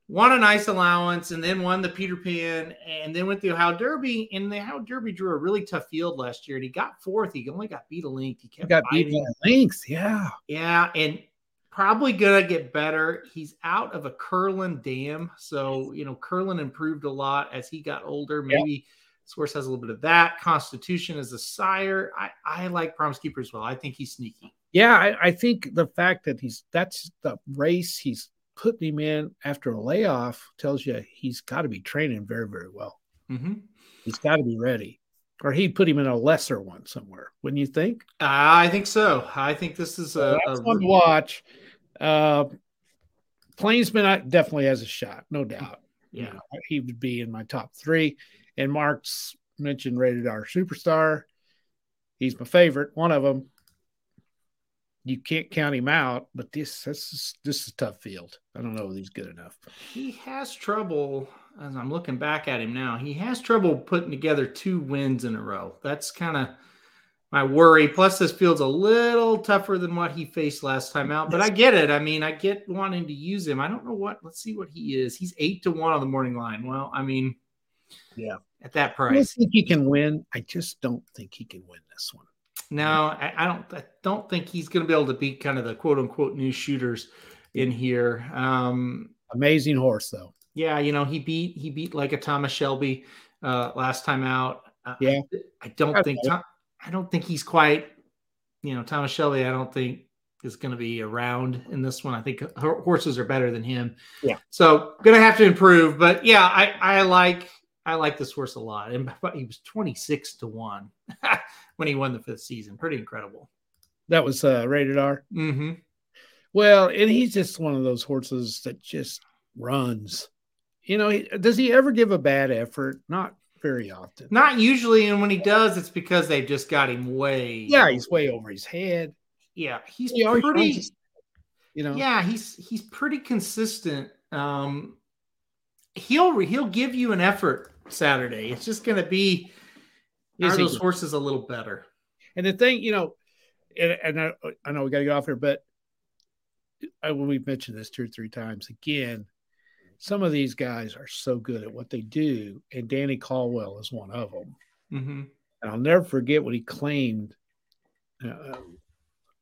won a nice allowance, and then won the Peter Pan, and then went through Ohio Derby. And the Ohio Derby drew a really tough field last year, and he got fourth. He only got beat a length. He kept he got beat a length. Yeah, yeah, and probably gonna get better. He's out of a Curlin dam, so you know Curlin improved a lot as he got older. Maybe yep. Source has a little bit of that. Constitution is a sire. I I like Promise Keeper as well. I think he's sneaky. Yeah, I, I think the fact that he's that's the race he's putting him in after a layoff tells you he's got to be training very very well. Mm-hmm. He's got to be ready or he'd put him in a lesser one somewhere, wouldn't you think? Uh, I think so. I think this is a, a one to watch. Uh, Plainsman definitely has a shot, no doubt. Yeah, you know, he would be in my top three. And Mark's mentioned rated R superstar. He's my favorite, one of them. You can't count him out, but this this is this is a tough field. I don't know if he's good enough. He has trouble as I'm looking back at him now, he has trouble putting together two wins in a row. That's kind of my worry. Plus, this field's a little tougher than what he faced last time out, but I get it. I mean, I get wanting to use him. I don't know what. Let's see what he is. He's eight to one on the morning line. Well, I mean, yeah, at that price, I think he can win. I just don't think he can win this one. No, I, I don't. I don't think he's going to be able to beat kind of the quote unquote new shooters in here. Um, Amazing horse, though yeah, you know, he beat he beat like a Thomas Shelby uh, last time out. Uh, yeah, I, I don't That's think Tom, I don't think he's quite. You know, Thomas Shelby. I don't think is going to be around in this one. I think horses are better than him. Yeah. So going to have to improve, but yeah, I I like I like this horse a lot. And he was twenty six to one *laughs* when he won the fifth season. Pretty incredible. That was uh, rated R. Mm-hmm. Well, and he's just one of those horses that just runs you know, does he ever give a bad effort? Not very often. Not usually, and when he does, it's because they've just got him way. Yeah, he's way over his head. Yeah, he's he pretty. You know. Yeah, he's he's pretty consistent. Um, he'll he'll give you an effort Saturday. It's just going to be are those horses a little better? And the thing, you know, and, and I, I know we got to get off here, but I, when we've mentioned this two or three times again. Some of these guys are so good at what they do, and Danny Caldwell is one of them. Mm-hmm. And I'll never forget what he claimed. Uh,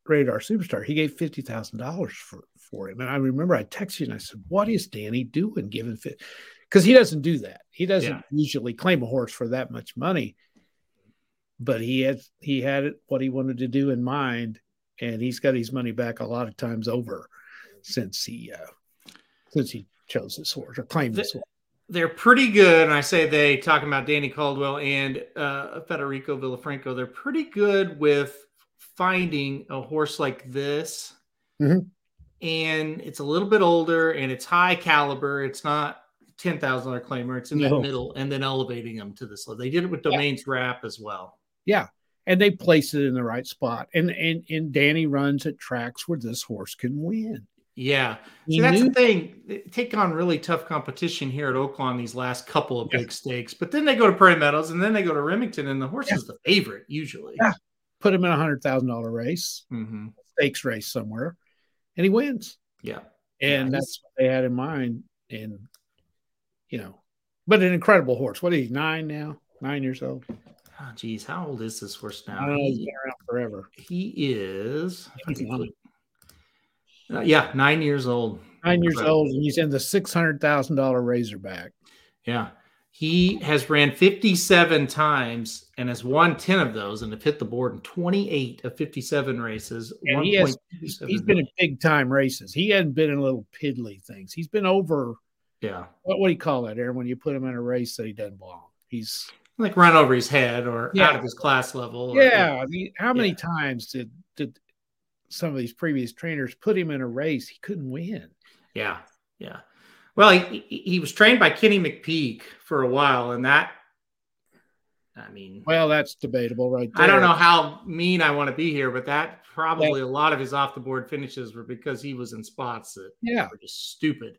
Rated R Superstar. He gave fifty thousand dollars for for him, and I remember I texted you and I said, "What is Danny doing giving fit?" Because he doesn't do that. He doesn't yeah. usually claim a horse for that much money but he had he had it what he wanted to do in mind, and he's got his money back a lot of times over since he uh, since he chose this horse or claimed this horse. They're pretty good, and I say they talking about Danny Caldwell and uh, Federico Villafranco. They're pretty good with finding a horse like this, mm-hmm. and it's a little bit older and it's high caliber. It's not ten thousand dollar claimer. It's in no. that middle, and then elevating them to this level. They did it with Domains yeah. Wrap as well. Yeah. And they place it in the right spot. And and and Danny runs at tracks where this horse can win. Yeah. See, that's the thing. They take on really tough competition here at Oaklawn these last couple of yeah. big stakes, but then they go to Prairie Meadows and then they go to Remington, and the horse yeah. is the favorite usually. Yeah. Put him in a hundred thousand dollar race, mm-hmm. stakes race somewhere, and he wins. Yeah. And yeah, that's what they had in mind. And you know, but an incredible horse. What is he, nine now? Nine years old. Oh, geez, how old is this horse now? Oh, he's been around forever. He is. Uh, yeah, nine years old. Nine years old, and he's in the six hundred thousand dollar Razorback. Yeah, he has ran fifty-seven times and has won ten of those, and have hit the board in twenty-eight of fifty-seven races. And he has, he's been in big-time races. He hasn't been in little piddly things. He's been over. Yeah. What, what do you call that, Aaron? When you put him in a race that he doesn't belong, he's like run over his head or yeah. out of his class level. Or, yeah. I mean, how many yeah. times did did some of these previous trainers put him in a race he couldn't win? Yeah, yeah. Well, he he was trained by Kenny McPeek for a while, and that. I mean, well, that's debatable, right? There. I don't know how mean I want to be here, but that probably yeah. a lot of his off the board finishes were because he was in spots that yeah. were just stupid.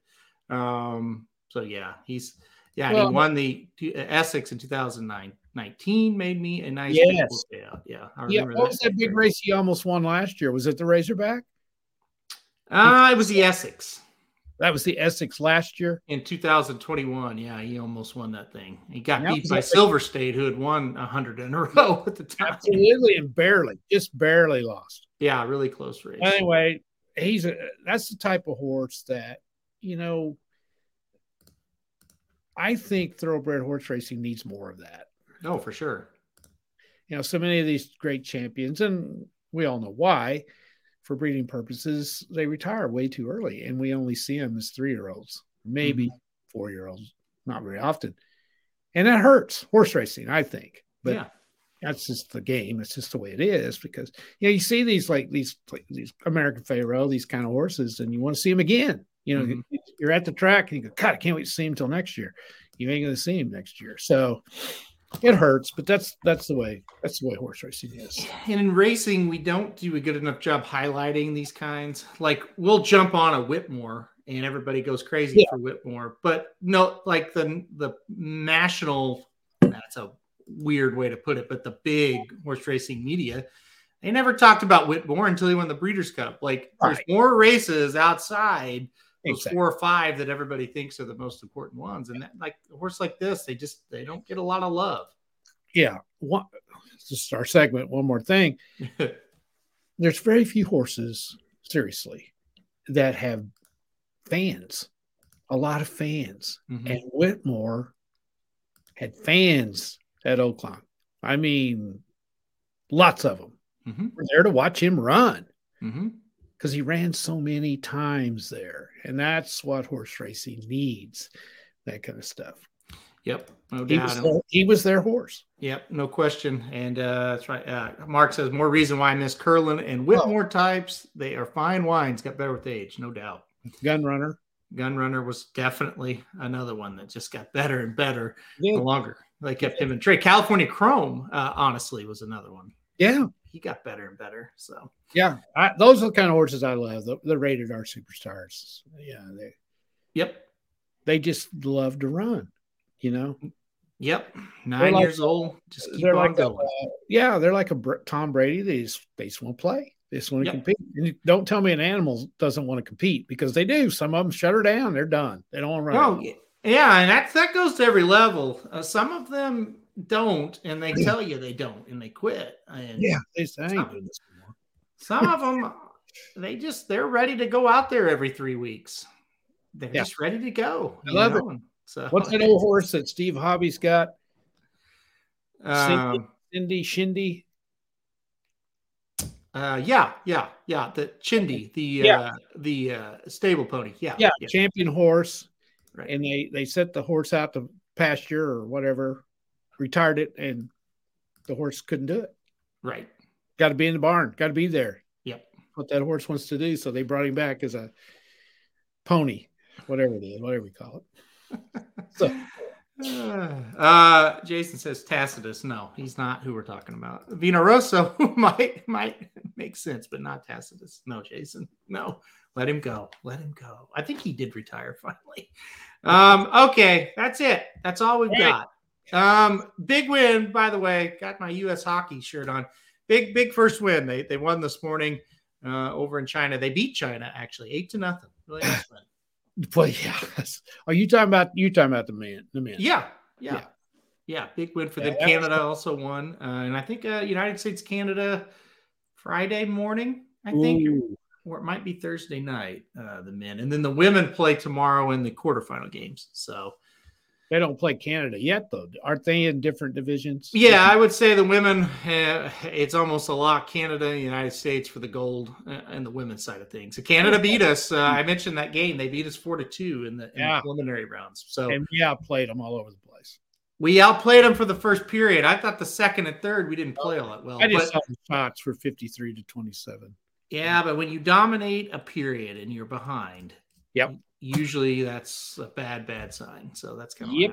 Um, so yeah, he's yeah, well, he won the uh, Essex in 2019. Made me a nice yes. payout. Yeah, I yeah. What that was that big race he almost won last year? Was it the Razorback? Uh, it was the Essex. That was the Essex last year in 2021. Yeah, he almost won that thing. He got beat by Silver State, who had won 100 in a *laughs* row at the time. Absolutely, and barely, just barely lost. Yeah, really close race. Anyway, he's a that's the type of horse that you know I think thoroughbred horse racing needs more of that. No, for sure. You know, so many of these great champions, and we all know why, for breeding purposes, they retire way too early, and we only see them as three year olds, maybe mm-hmm. four year olds, not very often. And that hurts horse racing, I think. But yeah. that's just the game. It's just the way it is because you know you see these like these these American Pharoah, these kind of horses, and you want to see them again. You know, mm-hmm. you're at the track and you go, God, I can't wait to see him till next year. You ain't going to see him next year. So it hurts, but that's that's the way that's the way horse racing is. And in racing, we don't do a good enough job highlighting these kinds. Like we'll jump on a Whitmore and everybody goes crazy yeah. for Whitmore, but no, like the the national. That's a weird way to put it, but the big horse racing media they never talked about Whitmore until he won the Breeders' Cup. Like, right. there's more races outside exactly. four or five that everybody thinks are the most important ones. And that, like a horse like this, they just they don't get a lot of love. Yeah. One, just our segment. One more thing. *laughs* There's very few horses, seriously, that have fans. A lot of fans. Mm-hmm. And Whitmore had fans at Oaklawn. I mean, lots of them. Mm-hmm. We're there to watch him run. Mm-hmm because he ran so many times there. And that's what horse racing needs that kind of stuff. Yep, no he doubt. Was he was their horse. Yep, no question. And uh, that's right. Uh, Mark says more reason why I miss Curlin and Whitmore oh. types. They are fine wines, got better with age, no doubt. Gun Runner. Gun Runner was definitely another one that just got better and better the longer. They kept him in trade. California Chrome, uh, honestly, was another one. Yeah, he got better and better. So yeah, I, those are the kind of horses I love. The, the rated R superstars. Yeah, they. Yep. They just love to run. You know. Yep, 9 like, years old. Just keep on like going. A, uh, yeah, they're like a Tom Brady. They just they just want to play. They just want to yep. compete. And don't tell me an animal doesn't want to compete because they do. Some of them shut her down. They're done. They don't want to run. Oh, yeah, and that that goes to every level. Uh, some of them don't, and they tell you they don't, and they quit. And yeah, they say some, some of them, they just they're ready to go out there every three weeks. They're yeah. just ready to go. I love know? it. So what's that old horse that Steve Hobby's got? Um, Cindy, Cindy Shindy. Uh, yeah, yeah, yeah. The Chindy, the yeah. uh, the uh, stable pony. Yeah, yeah, yeah. champion horse. Right. And they they set the horse out to pasture or whatever, retired it, and the horse couldn't do it. Right. Got to be in the barn. Got to be there. Yep. What that horse wants to do. So they brought him back as a pony, whatever it is, whatever we call it. so *sighs* Uh, Jason says Tacitus. No, he's not who we're talking about. Vino Rosso *laughs* might might make sense, but not Tacitus. No, Jason. No, let him go. Let him go. I think he did retire *laughs* finally. Um, okay, that's it. That's all we've got. Um, big win, by the way. Got my U.S. hockey shirt on. Big, big first win. They they won this morning uh, over in China. They beat China actually, eight to nothing. Really nice win. *clears throat* Well, yeah. *laughs* Are you talking about you talking about the man? The man. Yeah, yeah, yeah. yeah big win for them. Canada also won, uh, and I think uh, United States Canada Friday morning. I think, Ooh. or it might be Thursday night. Uh, the men, and then the women play tomorrow in the quarterfinal games. So they don't play Canada yet, though. Aren't they in different divisions? Yeah, I would say the women. Uh, it's almost a lot. Canada, United States for the gold uh, and the women's side of things. So Canada beat us. Uh, I mentioned that game. They beat us four to two in the, in yeah. the preliminary rounds. So and we outplayed them all over the place. We outplayed them for the first period. I thought the second and third we didn't play all that well. I just but, saw the shots for fifty-three to twenty-seven. Yeah, but when you dominate a period and you're behind, yep, usually that's a bad, bad sign. So that's kind of yep.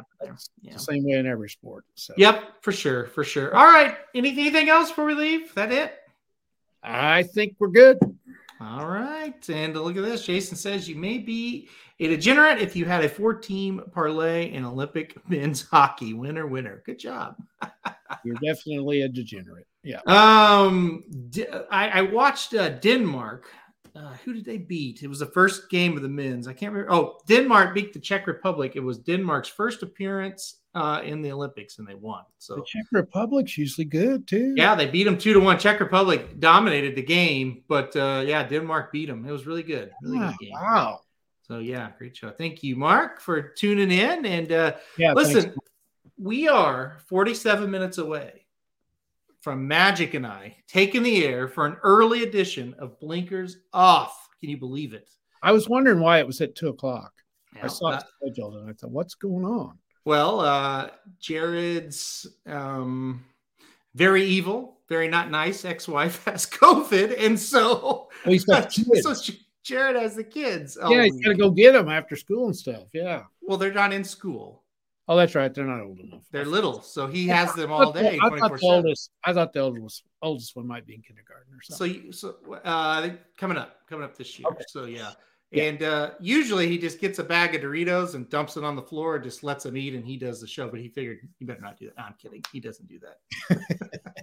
Yeah. the same way in every sport. So. Yep, for sure, for sure. All right. Anything, anything else before we leave? That it? I think we're good. All right. And look at this. Jason says you may be a degenerate if you had a four team parlay in Olympic *laughs* men's hockey. Winner, winner. Good job. *laughs* You're definitely a degenerate. Yeah. Um, I, I watched uh, Denmark uh, who did they beat? It was the first game of the men's. I can't remember. Oh, Denmark beat the Czech Republic. It was Denmark's first appearance uh, in the Olympics, and they won. So the Czech Republic's usually good too. Yeah, they beat them two to one. Czech Republic dominated the game, but uh, yeah, Denmark beat them. It was really good. Really wow. good game. Wow. So yeah, great show. Thank you, Mark, for tuning in. And uh, yeah, listen, thanks. we are 47 minutes away from Magic and I taking the air for an early edition of Blinkers Off. Can you believe it? I was wondering why it was at two o'clock. Yeah, I saw it scheduled and I thought, what's going on? Well, uh, Jared's um, very evil, very not nice ex-wife *laughs* has COVID, and so, he's got *laughs* so Jared has the kids. Yeah, oh, he's got to go get them after school and stuff. Yeah. Well, they're not in school. Oh, that's right. They're not old enough. They're little, so he has them all day. I thought the oldest. I thought the oldest oldest one might be in kindergarten or something. So, so uh, coming up, coming up this year. Okay. So yeah. yeah. And uh, usually he just gets a bag of Doritos and dumps it on the floor and just lets them eat, and he does the show. But he figured he better not do that. No, I'm kidding. He doesn't do that.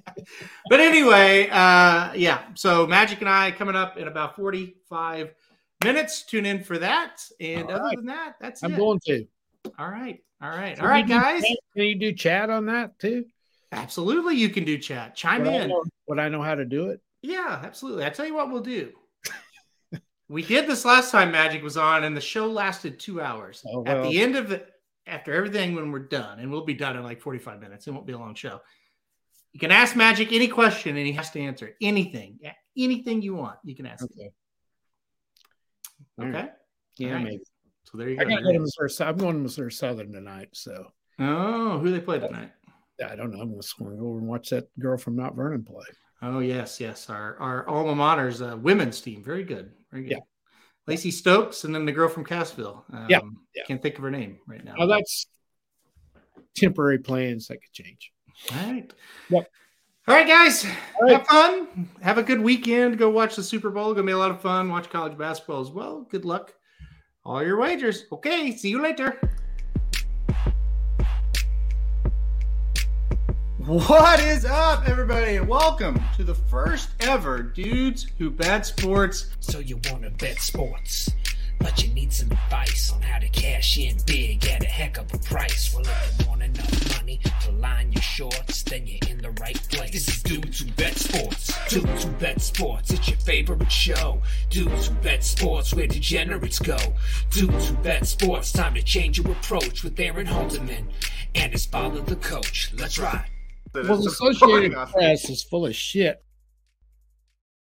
*laughs* but anyway, uh, yeah. So Magic and I coming up in about 45 minutes. Tune in for that. And all other right. than that, that's I'm it. going to. All right. All right. All right, guys. Can you do chat on that too? Absolutely. You can do chat. Chime would in. I know, would I know how to do it? Yeah, absolutely. I tell you what we'll do. we did this last time Magic was on, and the show lasted two hours. Oh, well. At the end of it, after everything, when we're done, and we'll be done in like 45 minutes, it won't be a long show. You can ask Magic any question and he has to answer it. Anything, anything you want, you can ask. Okay. Him. Okay. Yeah, right. maybe. So there you go. I got Missouri, I'm going to Missouri Southern tonight. So. Oh, who they play tonight? Yeah, I don't know. I'm just going to go over and watch that girl from Mount Vernon play. Oh yes, yes. Our our alma mater's uh, women's team, very good, very good. Yeah. Lacey Stokes, and then the girl from Cassville. Um, yeah. yeah. Can't think of her name right now. Oh, that's temporary plans that could change. All right. Yep. All right, guys. All right. Have fun. Have a good weekend. Go watch the Super Bowl. Gonna be a lot of fun. Watch college basketball as well. Good luck. All your wagers. Okay. See you later. What is up, everybody? Welcome to the first ever Dudes Who Bet Sports. So you want to bet sports? But you need some advice on how to cash in big at a heck of a price. Well, if you want enough money to line your shorts, then you're in the right place. This is Dudes Who Bet Sports. Dudes Who Bet Sports. It's your favorite show. Dudes Who Bet Sports, where degenerates go. Dudes Who Bet Sports. Time to change your approach with Aaron Halterman and his father, the coach. Let's ride. Well, the Associated Press is full of shit